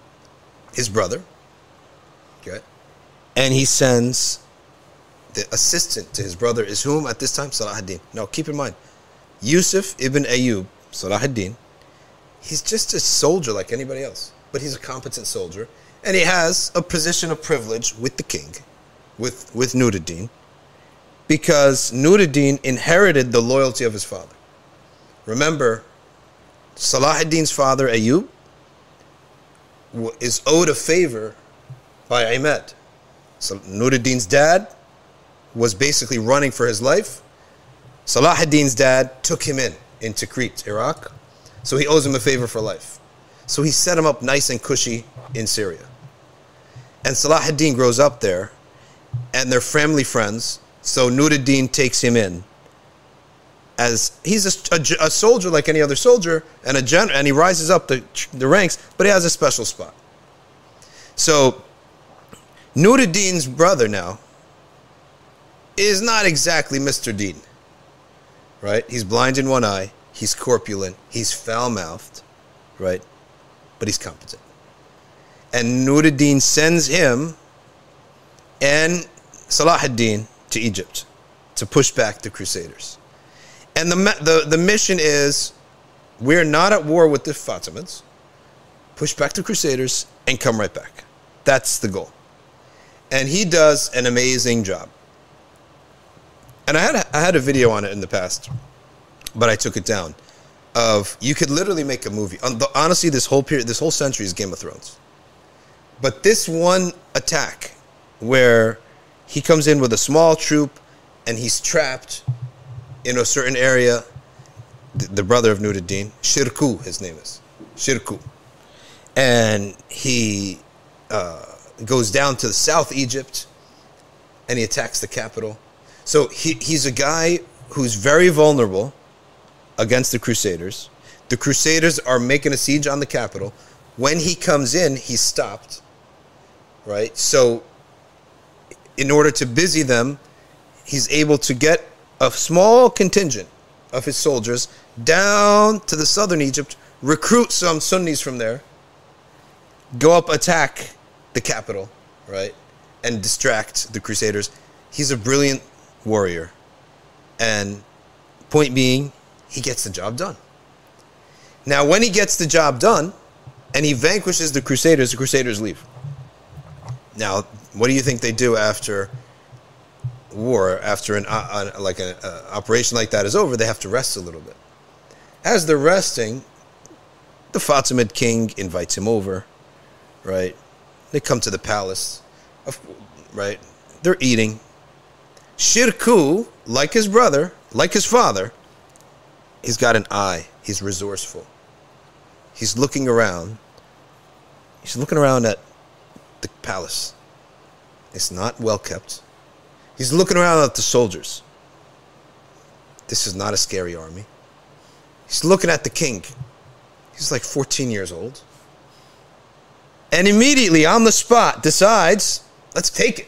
His brother. Okay. And he sends the assistant to his brother is whom at this time? Salah ad-Din. Now keep in mind, Yusuf ibn Ayyub, Salah ad-Din, he's just a soldier like anybody else, but he's a competent soldier, and he has a position of privilege with the king, with, with Nuruddin, because Nuruddin inherited the loyalty of his father. Remember, Salah ad-Din's father, Ayyub, is owed a favor by Ahmed. So Nuruddin's dad was basically running for his life. Salah ad-Din's dad took him in into Tikrit, Iraq. So he owes him a favor for life. So he set him up nice and cushy in Syria. And Salah ad-Din grows up there, and they're family friends. So Nuruddin takes him in as he's a, a, a, soldier like any other soldier and a gen, and he rises up the, the ranks, but he has a special spot. So Nuruddin's brother now is not exactly Mr. Dean, right? He's blind in one eye, he's corpulent, he's foul mouthed, right? But he's competent. And Nuruddin sends him and Salah ad-Din to Egypt to push back the Crusaders. And the, the, the mission is we're not at war with the Fatimids, push back the Crusaders, and come right back. That's the goal. And he does an amazing job. And I had, I had a video on it in the past, but I took it down. Of you could literally make a movie. Honestly, this whole period, this whole century is Game of Thrones. But this one attack, where he comes in with a small troop and he's trapped in a certain area, the, the brother of Nuruddin, Shirkuh, his name is Shirkuh, and he uh, goes down to the South Egypt, and he attacks the capital. So he, he's a guy who's very vulnerable against the Crusaders. The Crusaders are making a siege on the capital. When he comes in, he's stopped. Right? So, in order to busy them, he's able to get a small contingent of his soldiers down to the southern Egypt, recruit some Sunnis from there, go up, attack the capital, right, and distract the Crusaders. He's a brilliant warrior. And point being, he gets the job done. Now, when he gets the job done and he vanquishes the Crusaders, the Crusaders leave. Now, what do you think they do after war, after an uh, uh, like an uh, operation like that is over, they have to rest a little bit. As they're resting, the Fatimid king invites him over, right? They come to the palace, right? They're eating. Shirkuh, like his brother, like his father, he's got an eye. He's resourceful. He's looking around. He's looking around at the palace. It's not well kept. He's looking around at the soldiers. This is not a scary army. He's looking at the king. He's like 14 years old. And immediately on the spot decides, let's take it.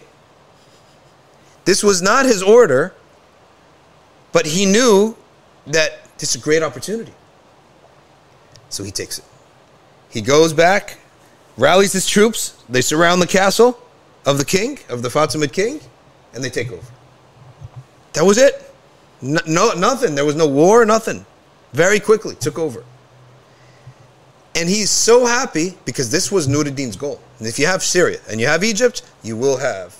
This was not his order, but he knew that this is a great opportunity. So he takes it. He goes back, rallies his troops, they surround the castle of the king, of the Fatimid king and they take over. That was it. No, no, nothing. There was no war, nothing. Very quickly took over. And he's so happy because this was Nuruddin's goal. And if you have Syria and you have Egypt, you will have.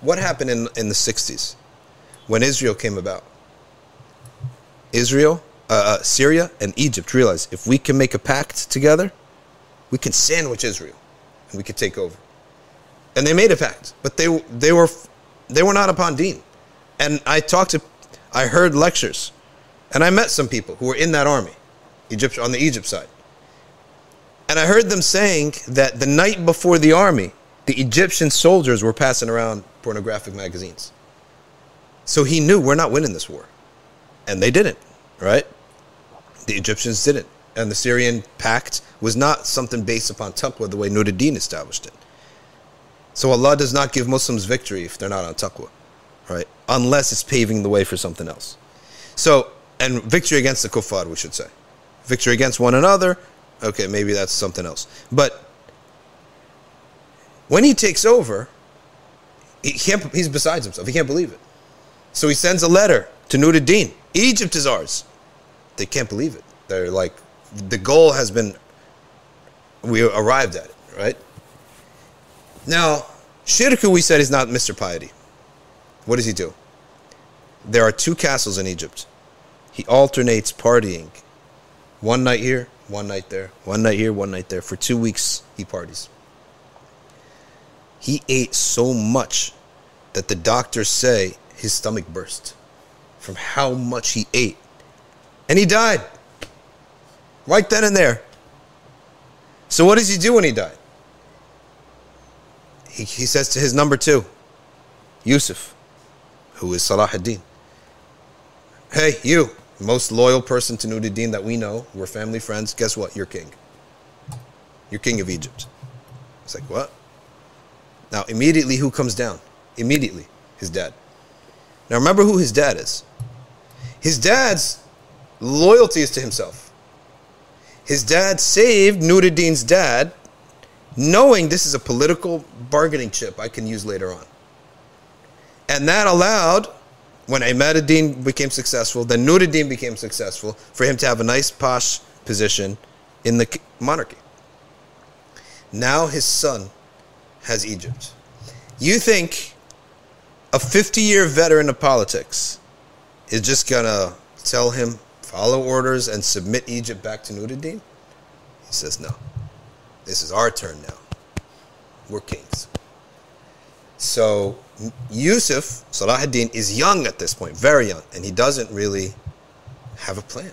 What happened in, in the 60s when Israel came about? Israel, uh, uh, Syria, and Egypt realized if we can make a pact together, we can sandwich Israel and we could take over. And they made a pact, but they, they were they were not upon deen. And I talked to, I heard lectures, and I met some people who were in that army, Egypt on the Egypt side. And I heard them saying that the night before the army, the Egyptian soldiers were passing around pornographic magazines. So he knew we're not winning this war. And they didn't, right? The Egyptians didn't. And the Syrian pact was not something based upon taqwa the way Nuruddin established it. So Allah does not give Muslims victory if they're not on taqwa, right? Unless it's paving the way for something else. So, and victory against the kuffar, we should say. Victory against one another, okay, maybe that's something else. But when he takes over, he can't, he's besides himself. He can't believe it. So he sends a letter to Nuruddin. Egypt is ours. They can't believe it. They're like, the goal has been, we arrived at it, right? Now, Shirkuh, we said, is not Mr. Piety. What does he do? There are two castles in Egypt. He alternates partying. One night here, one night there, one night here, one night there. For two weeks, he parties. He ate so much that the doctors say his stomach burst from how much he ate. And he died. Right then and there. So, what does he do when he died? He, he says to his number two, Yusuf, who is Salah ad-Din, Hey, you, most loyal person to Nuruddin that we know, we're family friends. Guess what? You're king. You're king of Egypt. It's like, what? Now, immediately, who comes down? Immediately, his dad. Now, remember who his dad is. His dad's loyalty is to himself. His dad saved Nuruddin's dad, knowing this is a political bargaining chip I can use later on. And that allowed, when ad-Din became successful, then Nuruddin became successful, for him to have a nice posh position in the monarchy. Now his son has Egypt. You think a 50 year veteran of politics is just going to tell him, follow orders, and submit Egypt back to Nuruddin? He says, no. This is our turn now. We're kings. So Yusuf, Salah ad-Din, is young at this point, very young, and he doesn't really have a plan.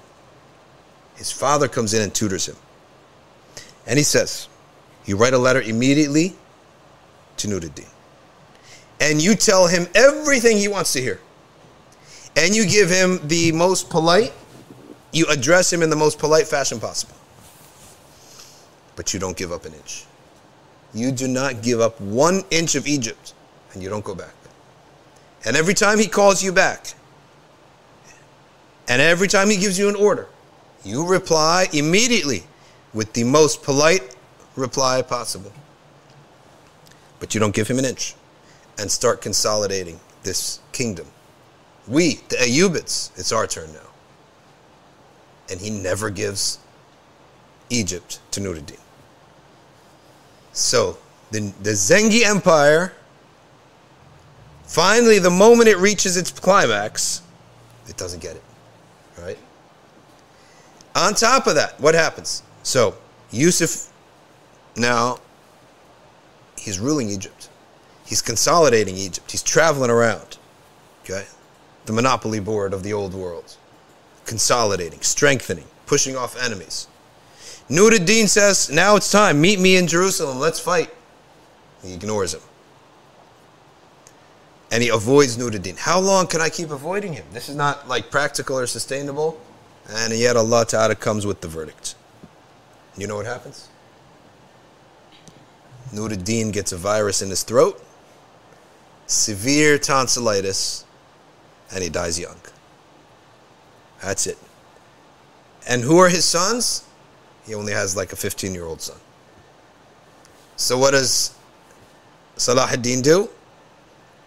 His father comes in and tutors him. And he says, you write a letter immediately to Nuruddin. And you tell him everything he wants to hear. And you give him the most polite, you address him in the most polite fashion possible. But you don't give up an inch. You do not give up one inch of Egypt and you don't go back. And every time he calls you back, and every time he gives you an order, you reply immediately with the most polite reply possible. But you don't give him an inch and start consolidating this kingdom. We, the Ayyubids, it's our turn now. And he never gives Egypt to Nuruddin. So, the, the Zengi Empire, finally, the moment it reaches its climax, it doesn't get it. Right? On top of that, what happens? So, Yusuf now, he's ruling Egypt. He's consolidating Egypt. He's traveling around. Okay? The monopoly board of the old world. Consolidating, strengthening, pushing off enemies. Nuruddin says, Now it's time. Meet me in Jerusalem. Let's fight. He ignores him. And he avoids Nuruddin. How long can I keep avoiding him? This is not like practical or sustainable. And yet Allah Ta'ala comes with the verdict. You know what happens? Nuruddin gets a virus in his throat, severe tonsillitis, and he dies young. That's it. And who are his sons? He only has like a 15 year old son. So what does Salah ad-Din do?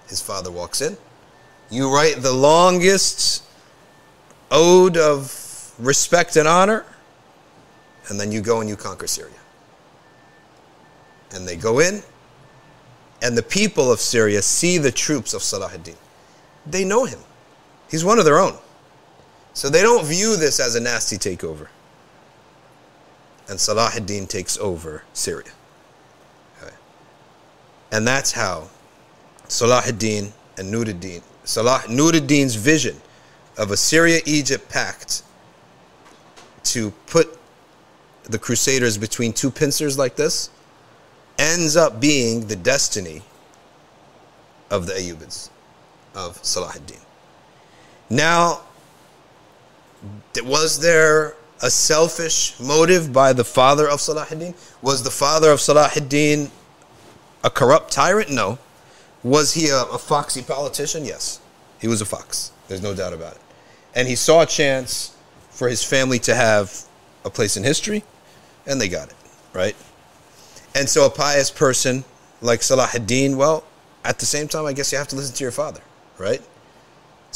His father walks in. You write the longest ode of respect and honor, and then you go and you conquer Syria. And they go in, and the people of Syria see the troops of Salah ad-Din. They know him. He's one of their own. So they don't view this as a nasty takeover. And Salah ad-Din takes over Syria. Okay. And that's how Salah ad-Din and Nuruddin, Salah, Nuruddin's vision of a Syria-Egypt pact to put the Crusaders between two pincers like this ends up being the destiny of the Ayyubids, of Salah ad-Din. Now, was there a selfish motive by the father of Salah ad-Din? Was the father of Salah ad-Din a corrupt tyrant? No. Was he a, a foxy politician? Yes. He was a fox. There's no doubt about it. And he saw a chance for his family to have a place in history, and they got it, right? And so a pious person like Salah ad-Din, well, at the same time, I guess you have to listen to your father, right?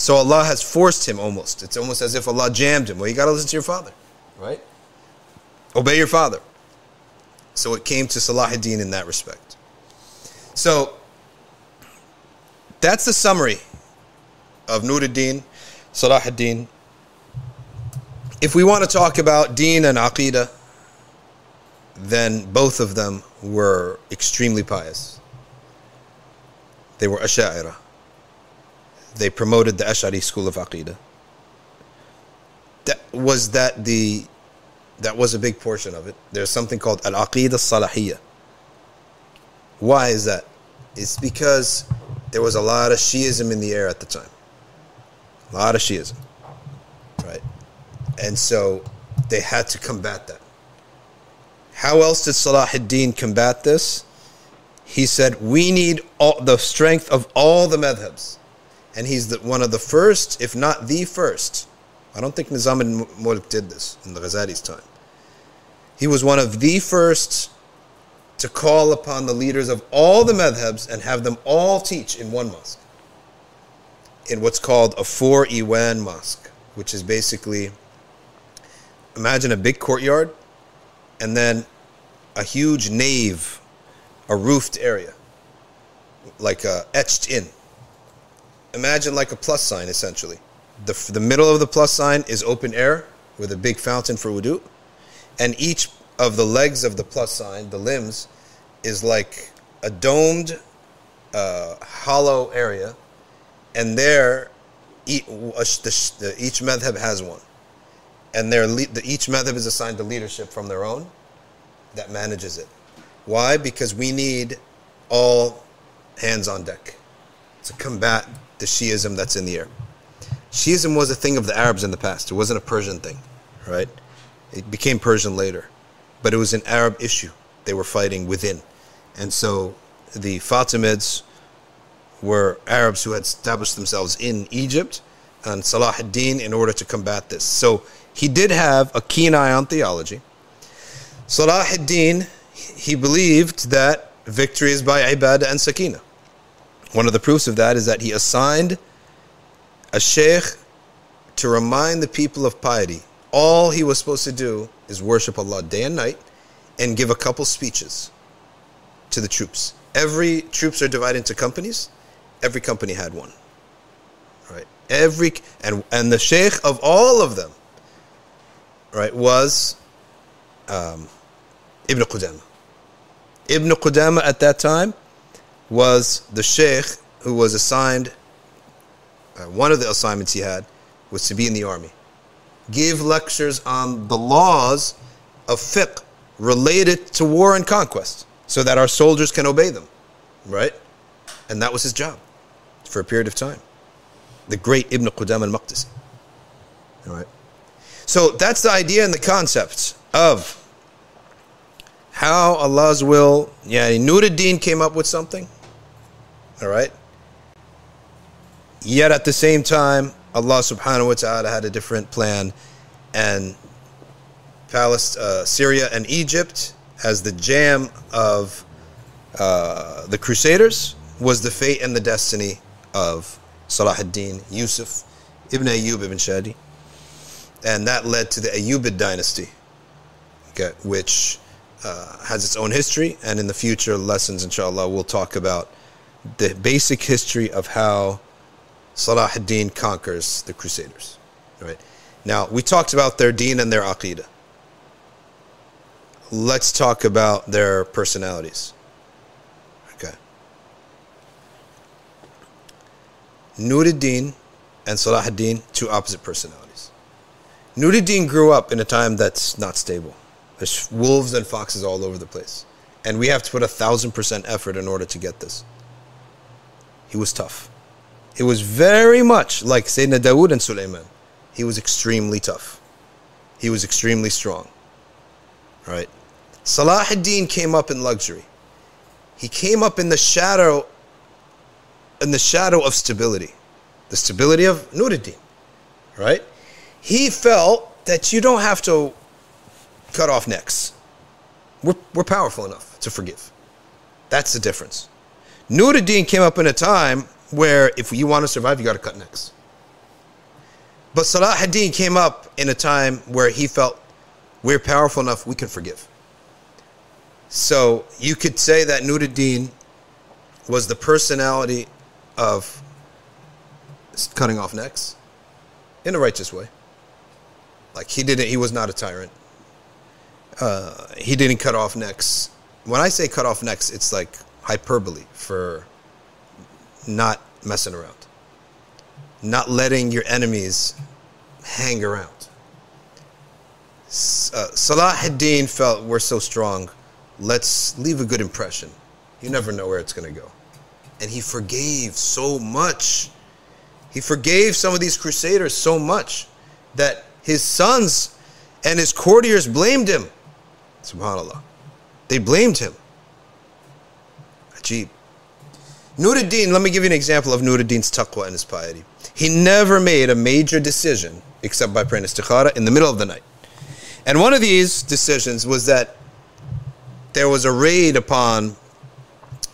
So Allah has forced him almost. It's almost as if Allah jammed him. Well, you got to listen to your father, right? Obey your father. So it came to Salah ad-Din in that respect. So that's the summary of Nur ad-Din, Salah ad-Din. If we want to talk about Deen and Aqidah, then both of them were extremely pious. They were Asha'ira. They promoted the Ash'ari school of Aqidah. That was that the that was a big portion of it. There's something called Al Aqidah Salahiyah. Why is that? It's because there was a lot of Shiism in the air at the time. A lot of Shiism. Right? And so they had to combat that. How else did Salah ad-Din combat this? He said, we need all, the strength of all the madhabs. And he's the, one of the first, if not the first. I don't think Nizam al-Mulk did this in the Ghazali's time. He was one of the first to call upon the leaders of all the madhabs and have them all teach in one mosque. In what's called a four Iwan mosque, which is basically imagine a big courtyard and then a huge nave, a roofed area, like uh, etched in. Imagine like a plus sign, essentially. The, the middle of the plus sign is open air with a big fountain for wudu, and each of the legs of the plus sign, the limbs, is like a domed, uh, hollow area, and there, each, madhab has one, and their each madhab is assigned to leadership from their own that manages it. Why? Because we need all hands on deck to combat the Shiism that's in the air. Shiism was a thing of the Arabs in the past. It wasn't a Persian thing, right? It became Persian later but it was an Arab issue. They were fighting within. And so the Fatimids were Arabs who had established themselves in Egypt and Salah ad-Din in order to combat this. So he did have a keen eye on theology. Salah ad-Din, he believed that victory is by ibadah and sakina. One of the proofs of that is that he assigned a sheikh to remind the people of piety all he was supposed to do is worship Allah day and night and give a couple speeches to the troops. Every troops are divided into companies. Every company had one. Right? Every and and the sheikh of all of them, right, was um, Ibn Qudama. Ibn Qudama at that time was the sheikh who was assigned. Uh, one of the assignments he had was to be in the army give lectures on the laws of fiqh related to war and conquest so that our soldiers can obey them. Right? And that was his job for a period of time. The great Ibn Qudam al Maqdisi. All right. So that's the idea and the concept of how Allah's will. Yeah, Nuruddin came up with something. All right. Yet at the same time, Allah subhanahu wa ta'ala had a different plan and Palestine, uh, Syria and Egypt as the jam of uh, the Crusaders was the fate and the destiny of Salah ad-Din Yusuf ibn Ayyub ibn Shadi. And that led to the Ayyubid dynasty, okay, which uh, has its own history. And in the future lessons, inshallah, we'll talk about the basic history of how Salah ad-Din conquers the Crusaders. Right? Now, we talked about their deen and their aqidah. Let's talk about their personalities. Okay. Nuruddin and Salah ad-Din, two opposite personalities. Nuruddin grew up in a time that's not stable. There's wolves and foxes all over the place. And we have to put a thousand percent effort in order to get this. He was tough. It was very much like Sayyidina Dawood and Sulaiman. He was extremely tough. He was extremely strong. Right? Salah ad-Din came up in luxury. He came up in the shadow in the shadow of stability. The stability of Nuruddin. Right? He felt that you don't have to cut off necks. We're, we're powerful enough to forgive. That's the difference. Nuruddin came up in a time where if you want to survive, you got to cut necks. But Salah ad-Din came up in a time where he felt we're powerful enough, we can forgive. So you could say that Nuruddin was the personality of cutting off necks in a righteous way. Like he didn't, he was not a tyrant. Uh, he didn't cut off necks. When I say cut off necks, it's like hyperbole for not messing around, not letting your enemies hang around. Uh, Salah ad-Din felt we're so strong, let's leave a good impression. You never know where it's going to go. And he forgave so much. He forgave some of these crusaders so much that his sons and his courtiers blamed him. Subhanallah. They blamed him. Ajib. Nuruddin, let me give you an example of Nuruddin's taqwa and his piety. He never made a major decision except by praying istikhara in the middle of the night. And one of these decisions was that there was a raid upon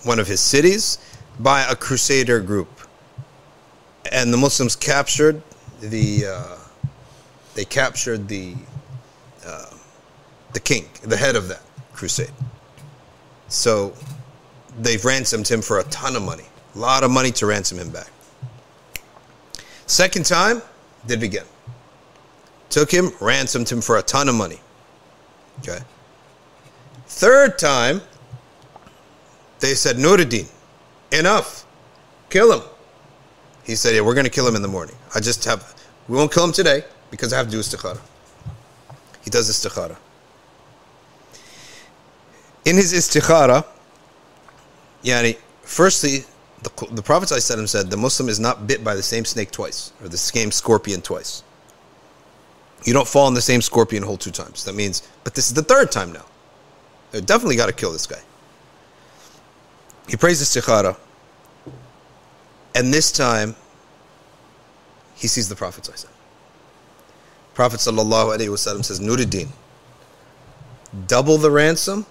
one of his cities by a crusader group. And the Muslims captured the uh, they captured the uh, the king, the head of that crusade. So they've ransomed him for a ton of money, a lot of money to ransom him back. Second time, did it again. Took him, ransomed him for a ton of money. Okay. Third time, they said, Nuruddin, enough. Kill him. He said, Yeah, we're going to kill him in the morning. I just have, we won't kill him today because I have to do istikhara. He does istikhara. In his istikhara, yani, firstly, the, the Prophet ﷺ said the Muslim is not bit by the same snake twice or the same scorpion twice. You don't fall in the same scorpion hole two times. That means, but this is the third time now. They definitely got to kill this guy. He prays the istikhara, and this time he sees the Prophet. Prophet sallallahu alaihi wasallam says, Nuruddin, double the ransom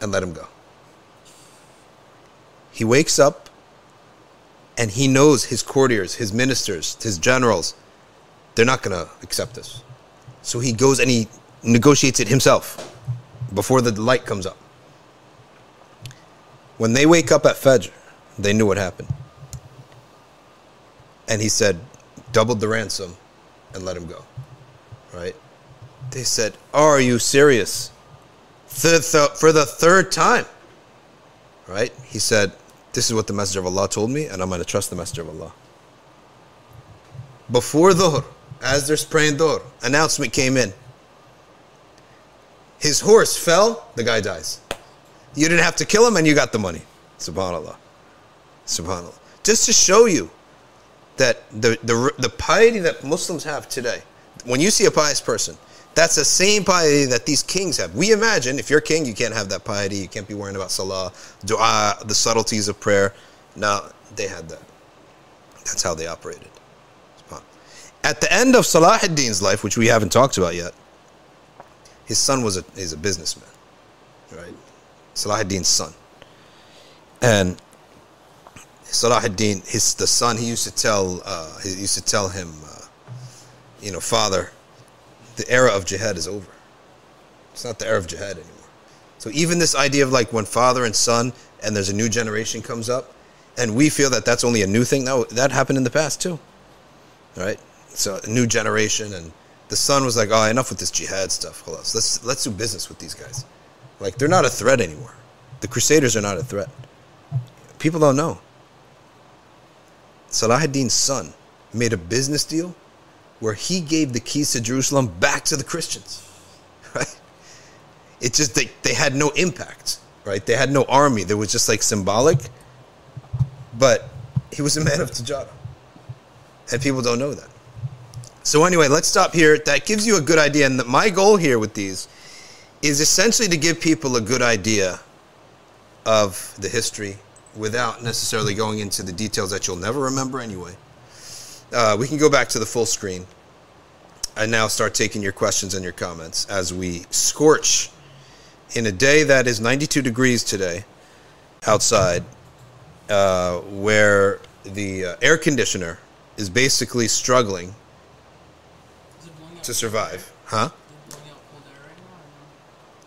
and let him go. He wakes up and he knows his courtiers, his ministers, his generals, they're not going to accept this. So he goes and he negotiates it himself before the light comes up. When they wake up at Fajr, they knew what happened. And he said, doubled the ransom and let him go. Right? They said, Are you serious? For the third time. Right? He said, This is what the Messenger of Allah told me, and I'm going to trust the Messenger of Allah. Before Dhuhr, as they're praying Dhuhr, announcement came in. His horse fell, the guy dies. You didn't have to kill him and you got the money. Subhanallah. Subhanallah. Just to show you that the, the, the piety that Muslims have today, when you see a pious person, that's the same piety that these kings have. We imagine if you're king, you can't have that piety. You can't be worrying about salah, dua, the subtleties of prayer. No, they had that. That's how they operated. At the end of Salah ad-Din's life, which we haven't talked about yet, his son was a, is a businessman, right? Salah ad-Din's son. And Salah ad-Din, his, the son, he used to tell, uh, he used to tell him, uh, you know, father, the era of jihad is over. It's not the era of jihad anymore. So even this idea of like when father and son and there's a new generation comes up, and we feel that that's only a new thing, that, that happened in the past too, right? So a new generation and the son was like, "Oh, enough with this jihad stuff. Hold on, let's let's do business with these guys. Like they're not a threat anymore. The Crusaders are not a threat. People don't know. Salah ad-Din's son made a business deal where he gave the keys to Jerusalem back to the Christians. [laughs] Right? It just they, they had no impact right? They had no army. There was just like symbolic. But he was a man of Tijara. And people don't know that. So anyway, let's stop here. That gives you a good idea. And my goal here with these is essentially to give people a good idea of the history without necessarily going into the details that you'll never remember anyway. Uh, we can go back to the full screen and now start taking your questions and your comments as we scorch in a day that is 92 degrees today outside, uh, where the uh, air conditioner is basically struggling to survive. Huh?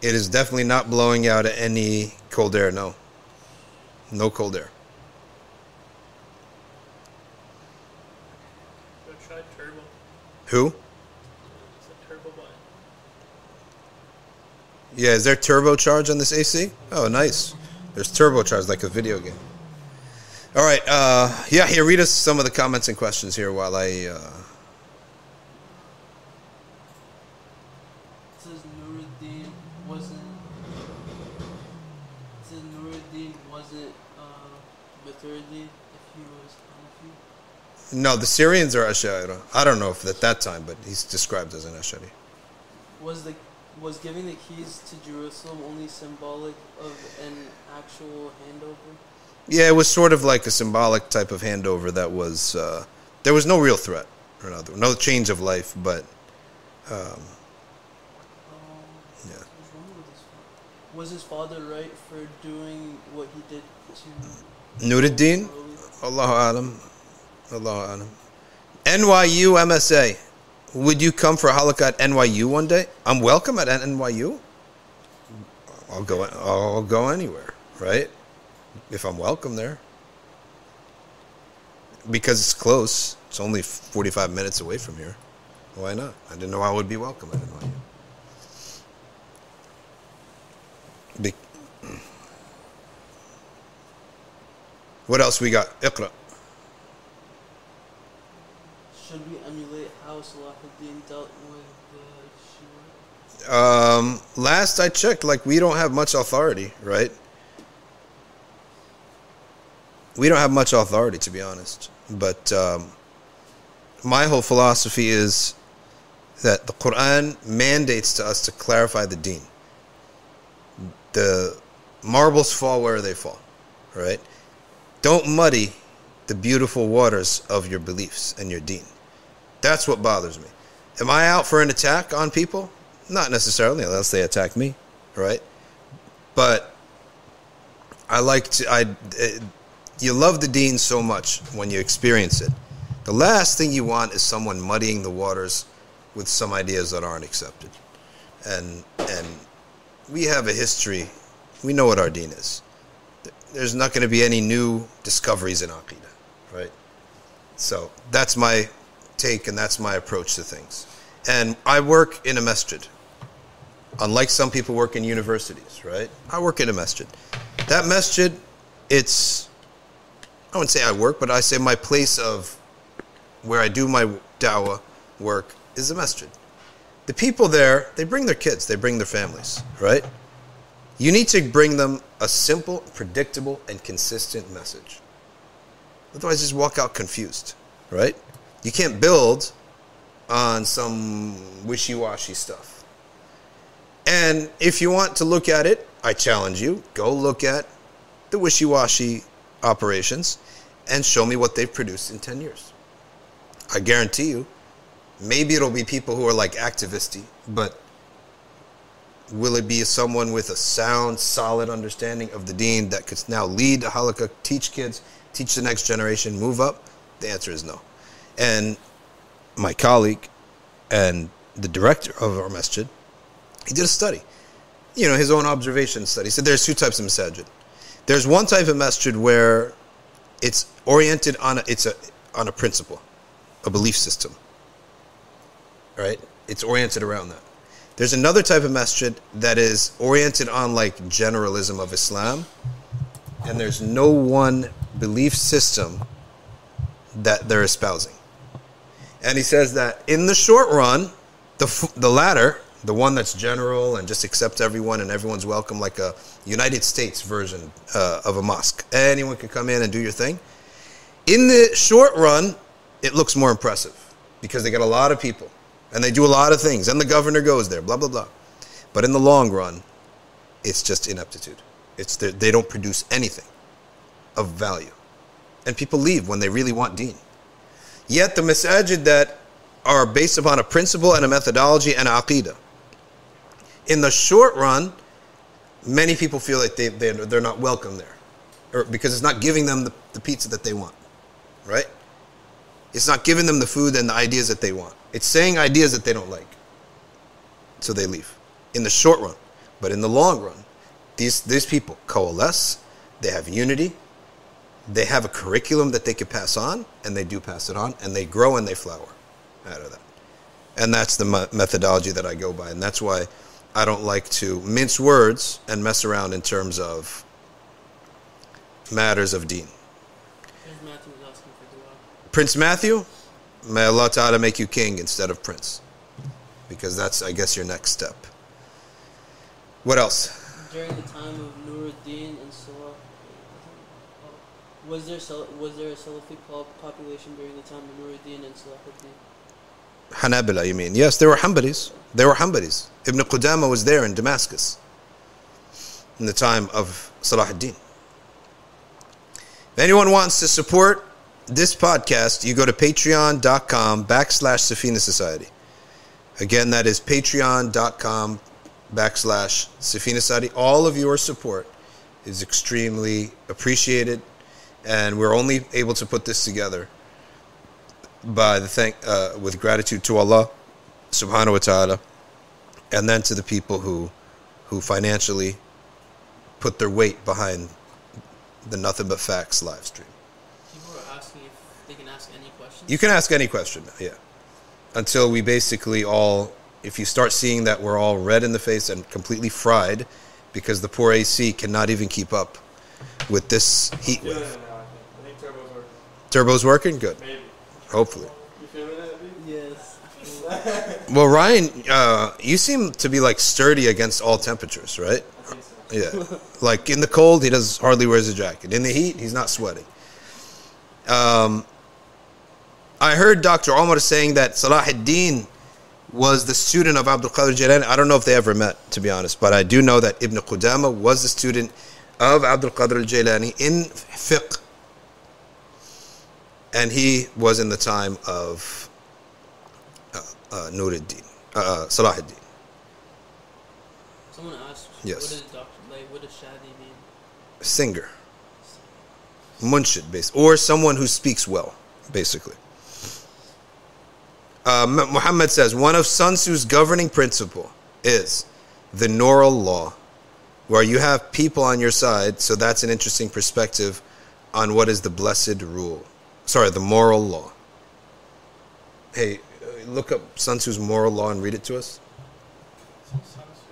It is definitely not blowing out any cold air, no. No cold air. Go try turbo. Who? Turbo. Yeah, is there turbocharge on this AC? Oh, nice. There's turbocharge like a video game. All right. Uh, yeah, here, read us some of the comments and questions here while I. Uh, It says Nuruddin wasn't. It says Nuruddin wasn't uh, Maturidi if he was Hanafi. No, the Syrians are Ash'ari. I don't know if at that time, but he's described as an Ash'ari. Was the was giving the keys to Jerusalem only symbolic of an actual handover? Yeah, it was sort of like a symbolic type of handover that was. Uh, there was no real threat, or no, no change of life, but um, Um, Yeah. what's wrong with his fa- Was his father right for doing what he did to Nuruddin, Ali? Allahu Alam, Allahu Alam. NYU MSA. Would you come for Halaqa at NYU one day? I'm welcome at NYU. I'll go. I'll go anywhere, right? If I'm welcome there, because it's close. It's only 45 minutes away from here. Why not? I didn't know I would be welcome at NYU. Be- what else we got? Iqra. Should we emulate how Salahuddin dealt with the Shia? Um, last I checked, like we don't have much authority, right? We don't have much authority, to be honest. But um, my whole philosophy is that the Quran mandates to us to clarify the Deen. The marbles fall where they fall, right? Don't muddy the beautiful waters of your beliefs and your Deen. That's what bothers me. Am I out for an attack on people? Not necessarily, unless they attack me, right? But I like to. I eh, you love the deen so much when you experience it. The last thing you want is someone muddying the waters with some ideas that aren't accepted, and and we have a history. We know what our deen is. There's not going to be any new discoveries in aqidah, right? So that's my take, and that's my approach to things. And I work in a masjid. Unlike some people work in universities, right? I work in a masjid. That masjid, it's, I wouldn't say I work, but I say my place of where I do my dawah work is the masjid. The people there, they bring their kids, they bring their families, right? You need to bring them a simple, predictable, and consistent message. Otherwise, just walk out confused, right? You can't build on some wishy washy stuff. And if you want to look at it, I challenge you go look at the wishy washy operations and show me what they've produced in 10 years. I guarantee you, maybe it'll be people who are like activisty, but will it be someone with a sound, solid understanding of the deen that could now lead a halaqa, teach kids, teach the next generation, move up? The answer is no. And my colleague and the director of our masjid, he did a study, you know, his own observation study. He said there's two types of masjid. There's one type of masjid where it's oriented on a, it's a on a principle, a belief system. Right? It's oriented around that. There's another type of masjid that is oriented on like generalism of Islam, and there's no one belief system that they're espousing. And he says that in the short run, the the latter, the one that's general and just accepts everyone and everyone's welcome, like a United States version uh, of a mosque. Anyone can come in and do your thing. In the short run, it looks more impressive because they get a lot of people and they do a lot of things, and the governor goes there, blah, blah, blah. But in the long run, it's just ineptitude. It's the, they don't produce anything of value. And people leave when they really want deen. Yet the masajid that are based upon a principle and a methodology and aqidah, in the short run, many people feel like they, they, they're not welcome there or because it's not giving them the, the pizza that they want, right? It's not giving them the food and the ideas that they want. It's saying ideas that they don't like. So they leave in the short run. But in the long run, these, these people coalesce, they have unity, they have a curriculum that they could pass on, and they do pass it on, and they grow and they flower out of that. And that's the me- methodology that I go by. And that's why I don't like to mince words and mess around in terms of matters of deen. Matthew was asking for dua. Prince Matthew, may Allah Ta'ala make you king instead of prince. Because that's, I guess, your next step. What else? During the time of Nuruddin and Salah, was there was there a Salafi po- population during the time of Nuruddin and Salahuddin? Hanabila, you mean? Yes, there were Hanbalis. There were Hanbalis. Ibn Qudama was there in Damascus in the time of Salah ad-Din. If anyone wants to support this podcast, you go to patreon.com backslash Safina Society. Again, that is patreon.com backslash Safina Society. All of your support is extremely appreciated, and we're only able to put this together by the thank uh, with gratitude to Allah subhanahu wa ta'ala and then to the people who who financially put their weight behind the nothing but facts live stream. People are asking if they can ask any questions. You can ask any question, yeah. Until we basically all if you start seeing that we're all red in the face and completely fried because the poor AC cannot even keep up with this heat Feeling wave. it now, I think. I think turbo's working. Turbo's working? Good. Maybe. Hopefully. You feeling it, B? yes. Well, Ryan, uh, you seem to be like sturdy against all temperatures, right? I think so. Yeah. like in the cold, he does hardly wears a jacket. In the heat, he's not sweating. Um, I heard Dr. Omar saying that Salah ad-Din was the student of Abdul Qadir Jilani. I don't know if they ever met, to be honest, but I do know that Ibn Qudama was the student of Abdul Qadir Jilani in fiqh. And he was in the time of uh, uh, Nuruddin, uh, uh, Salah ad-Din. Someone asked. Yes. What is doctor like? What does Shadi mean? singer, munshid, base, or someone who speaks well, basically. Uh, Muhammad says one of Sun Tzu's governing principle is the Noral law, where you have people on your side. So that's an interesting perspective on what is the blessed rule. Sorry, the moral law. Hey, uh, look up Sun Tzu's moral law and read it to us. Some Sun Tzu.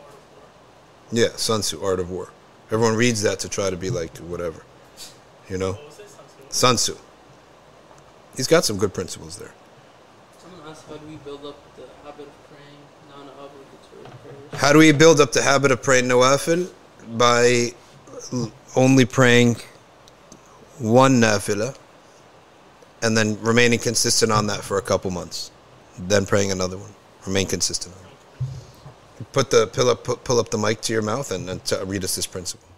Art of War. Yeah, Sun Tzu, Art of War. Everyone reads that to try to be like whatever, you know. Sun Tzu. He's got some good principles there. Someone asked how do we build up the habit of praying non-obligatory prayers? How do we build up the habit of praying nawafil? By only praying one nafila and then remaining consistent on that for a couple months. Then praying another one. Remain consistent on it. Put the pull up, put, pull up the mic to your mouth and, and t- read us this principle.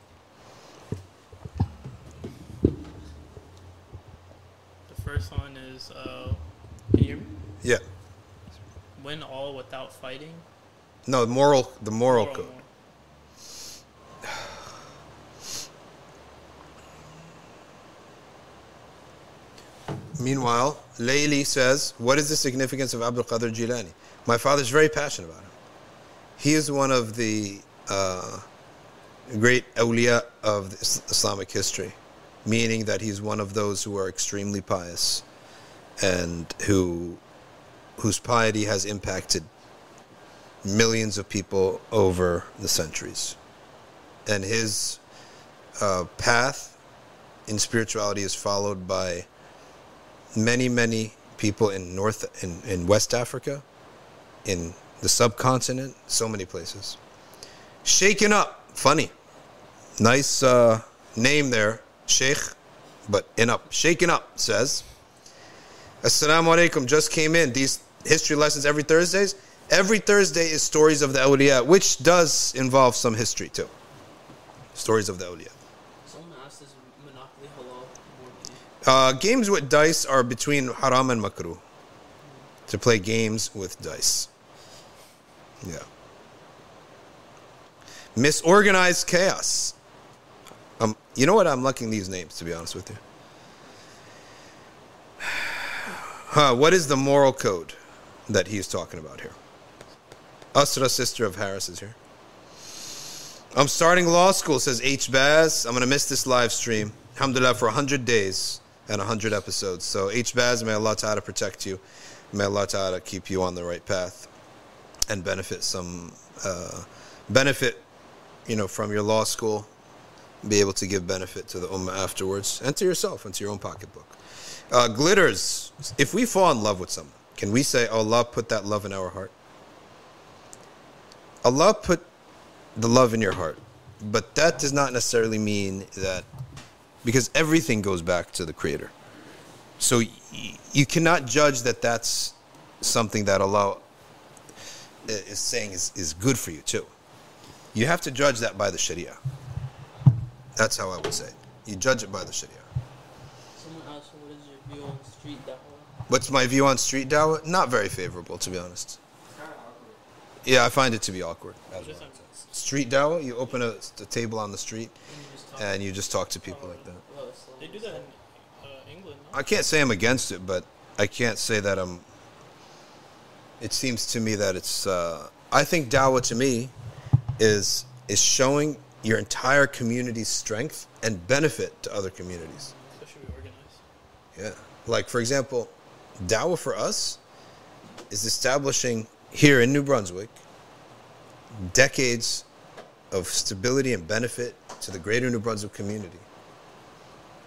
The first one is, uh, can you hear me? Yeah. Win all without fighting. No, moral the moral Moral code. Meanwhile, Layli says, What is the significance of Abdul Qadir Jilani? My father's very passionate about him. He is one of the uh, great awliya of Islamic history, meaning that he's one of those who are extremely pious and who whose piety has impacted millions of people over the centuries. And his uh, path in spirituality is followed by many, many people in North in, in West Africa in the subcontinent, so many places. Shaken up, funny. Nice uh, name there, Sheikh, but in up. Shaken up says, Assalamu alaikum, just came in. These history lessons every Thursdays. Every Thursday is stories of the awliya, which does involve some history too. Stories of the awliya. Someone asked, is Monopoly halal? More Uh, games with dice are between haram and makruh. To play games with dice. Yeah. Misorganized chaos. Um, you know what? I'm liking these names, to be honest with you. [sighs] Huh, what is the moral code that he's talking about here? Asra, sister of Harris, is here. I'm starting law school, says H. Baz. I'm going to miss this live stream. Alhamdulillah, for 100 days and 100 episodes. So, H. Baz, may Allah Ta'ala protect you. May Allah Ta'ala keep you on the right path and benefit some, uh, benefit, you know, from your law school. Be able to give benefit to the ummah afterwards and to yourself and to your own pocketbook. Uh, glitters. If we fall in love with someone, can we say, Allah put that love in our heart? Allah put the love in your heart. But that does not necessarily mean that, because everything goes back to the Creator. So y- you cannot judge that that's something that Allah uh, is saying is, is good for you too. You have to judge that by the Sharia. That's how I would say. it. You judge it by the Sharia. Someone asked, what is your view on street dawah? What's my view on street dawah? Not very favorable, to be honest. Yeah, I find it to be awkward. as well. Street dawah, you open a, a table on the street And you just talk and you just talk to people like that. about Islam. They do that in uh, England. No? I can't say I'm against it, but I can't say that I'm. It seems to me that it's. Uh, I think dawa to me is is showing your entire community's strength and benefit to other communities. Especially organized. Yeah. Like, for example, dawa for us is establishing here in New Brunswick decades of stability and benefit to the greater New Brunswick community.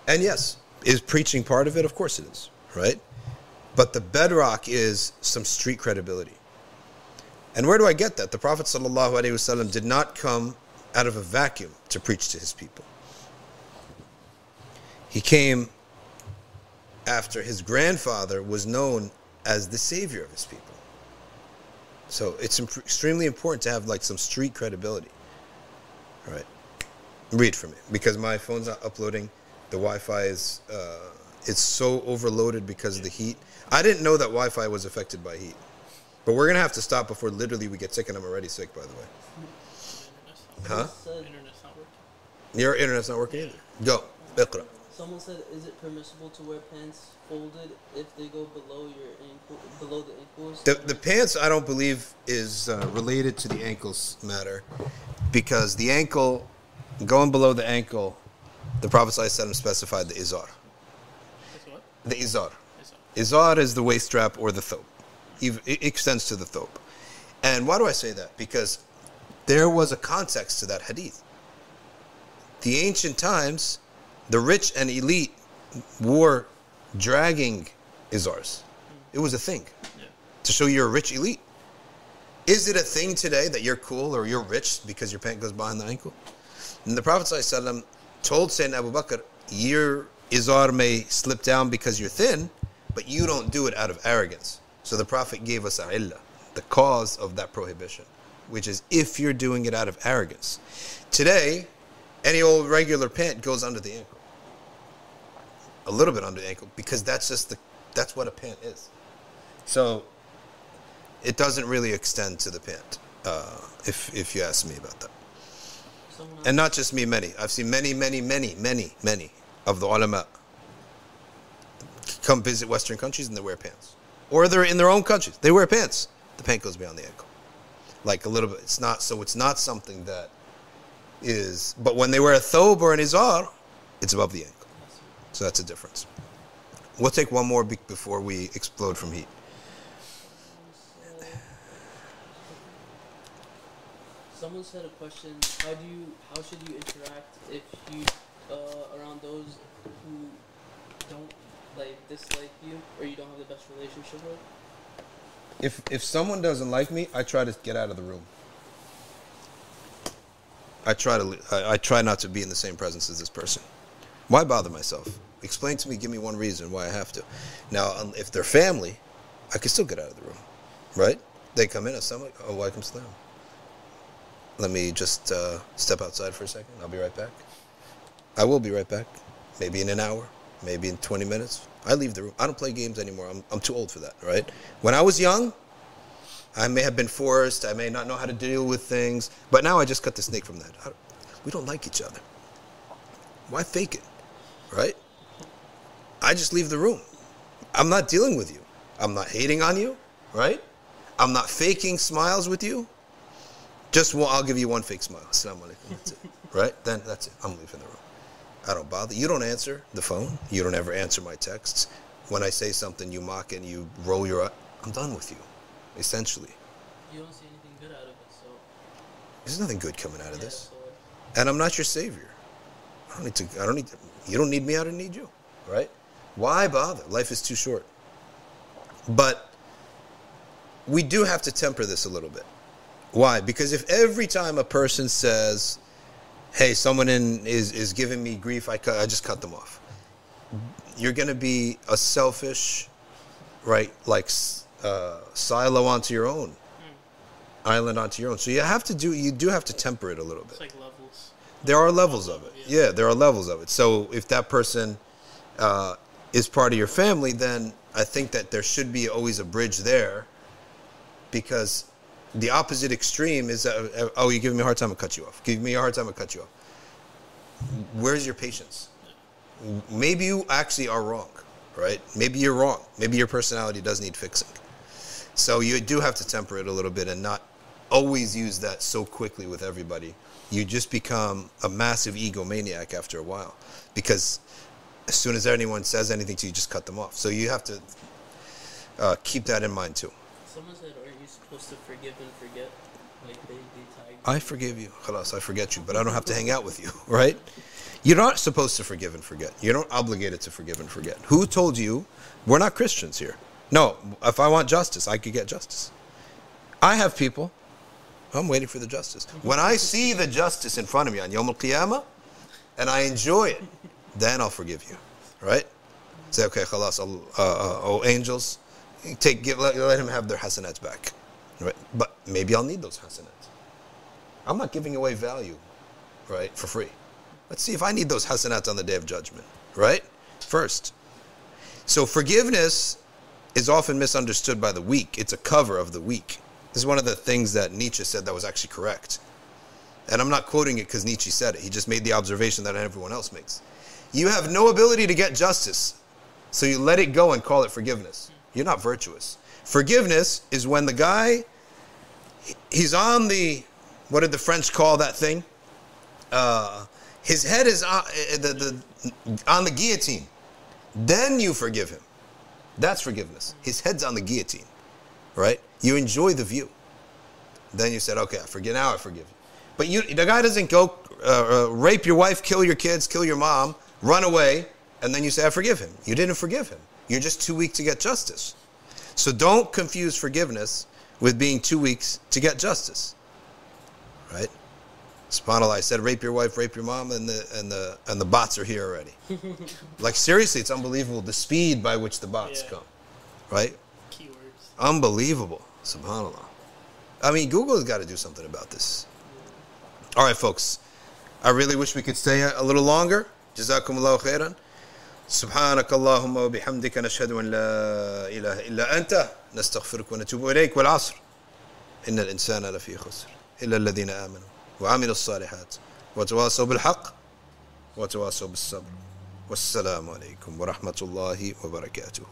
And yes, is preaching part of it? Of course it is, right? But the bedrock is some street credibility. And where do I get that? The Prophet ﷺ did not come out of a vacuum to preach to his people. He came after his grandfather was known as the savior of his people. So it's imp- extremely important to have like some street credibility. All right, read for me because my phone's not uploading. The Wi-Fi is uh, it's so overloaded because of the heat. I didn't know that Wi-Fi was affected by heat, but we're gonna have to stop before literally we get sick, and I'm already sick by the way. The internet's not, Huh? Internet's not working. Your internet's not working either. Go, Iqra. Someone said, is it permissible to wear pants folded if they go below your ankle, below the ankles? The, the pants, I don't believe, is uh, related to the ankles matter because the ankle, going below the ankle, the Prophet ﷺ specified the izar. What? The izar. It's. Izar is the waist strap or the thobe. It extends to the thobe. And why do I say that? Because there was a context to that hadith. The ancient times, the rich and elite wore dragging izars. It was a thing Yeah. to show you're a rich elite. Is it a thing today that you're cool or you're rich because your pant goes behind the ankle? And the Prophet ﷺ told Sayyidina Abu Bakr, your izar may slip down because you're thin, but you don't do it out of arrogance. So the Prophet gave us a illah, the cause of that prohibition, which is if you're doing it out of arrogance. Today, any old regular pant goes under the ankle. A little bit under the ankle because that's just the that's what a pant is. So it doesn't really extend to the pant, uh, if if you ask me about that. And not just me, many. I've seen many, many, many, many, many of the ulama come visit Western countries and they wear pants, or they're in their own countries. They wear pants. The pant goes beyond the ankle, like a little bit. It's not so. It's not something that is. But when they wear a thobe or an izar, it's above the ankle. So that's a difference. We'll take one more be- before we explode from heat. Someone said a question. How do you? How should you interact if you uh, around those who don't like dislike you or you don't have the best relationship with? if if someone doesn't like me, I try to get out of the room. I try to I, I try not to be in the same presence as this person. Why bother myself? Explain to me. Give me one reason why I have to. Now, um, if they're family, I can still get out of the room, right? They come in, I'm like, oh, welcome salam. Let me just uh, step outside for a second. I'll be right back. I will be right back. Maybe in an hour, maybe in 20 minutes. I leave the room. I don't play games anymore. I'm, I'm too old for that, right? When I was young, I may have been forced. I may not know how to deal with things. But now I just cut the snake from that. We don't like each other. Why fake it, right? I just leave the room. I'm not dealing with you. I'm not hating on you, right? I'm not faking smiles with you. Just I'll give you one fake smile. Assalamu alaikum. That's it. [laughs] Right? Then that's it. I'm leaving the room. I don't bother. You don't answer the phone. You don't ever answer my texts. When I say something, you mock and you roll your. I'm done with you, essentially. You don't see anything good out of it, so. There's nothing good coming out of yeah, this. so And I'm not your savior. I don't need to. I don't need. To, you don't need me. I don't need you. Right? Why bother? Life is too short. But we do have to temper this a little bit. Why? Because if every time a person says, "Hey, someone in is is giving me grief," I cut, I just cut them off. You're going to be a selfish, right? Like uh, silo onto your own, island onto your own. So you have to do. You do have to temper it a little bit. It's like levels. There are levels of it. Yeah. Yeah, there are levels of it. So if that person uh, is part of your family, then I think that there should be always a bridge there, because the opposite extreme is uh, oh, you're giving me a hard time, I'll cut you off. Give me a hard time, I'll cut you off. Where's your patience? Maybe you actually are wrong, right? Maybe you're wrong. Maybe your personality does need fixing. So you do have to temper it a little bit and not always use that so quickly with everybody. You just become a massive egomaniac after a while because as soon as anyone says anything to you, you just cut them off. So you have to uh, keep that in mind too. Someone said, aren't you supposed to forgive and forget? Like they, they. I forgive you. Khalas, I forget you, but I don't have to hang out with you, [laughs] right? You're not supposed to forgive and forget. You're not obligated to forgive and forget. Who told you? We're not Christians here. No, if I want justice, I could get justice. I have people. I'm waiting for the justice. When I see the justice in front of me on Yom Al and I enjoy it, then I'll forgive you, right? Say, okay, khalas, uh, uh, oh angels, take, give, let, let him have their hasanats back, right? But maybe I'll need those hasanats. I'm not giving away value, right, for free. Let's see if I need those hasanats on the day of judgment, right? First. So forgiveness is often misunderstood by the weak. It's a cover of the weak. This is one of the things that Nietzsche said that was actually correct. And I'm not quoting it because Nietzsche said it. He just made the observation that everyone else makes. You have no ability to get justice, so you let it go and call it forgiveness. You're not virtuous. Forgiveness is when the guy, he's on the, what did the French call that thing? Uh, his head is on the, the, on the guillotine. Then you forgive him. That's forgiveness. His head's on the guillotine, right? You enjoy the view. Then you said, okay, I forget now. I forgive you. But you, the guy doesn't go uh, uh, rape your wife, kill your kids, kill your mom, run away, and then you say, I forgive him. You didn't forgive him. You're just too weak to get justice. So don't confuse forgiveness with being too weak to get justice, right? SubhanAllah, I said rape your wife, rape your mom, and the and the and the bots are here already. [laughs] like seriously, it's unbelievable the speed by which the bots Yeah. come, right? Keywords. Unbelievable, Subhanallah. I mean, Google has got to do something about this. All right, folks. I really wish we could stay a a little longer. جزاكم الله خيرا. سبحانك اللهم وبحمدك نشهد أن لا إله إلا أنت نستغفرك ونتوب إليك والعصر إن الإنسان لفي خسر إلا الذين آمنوا وعملوا الصالحات وتواصوا بالحق وتواصوا بالصبر. والسلام عليكم ورحمة الله وبركاته.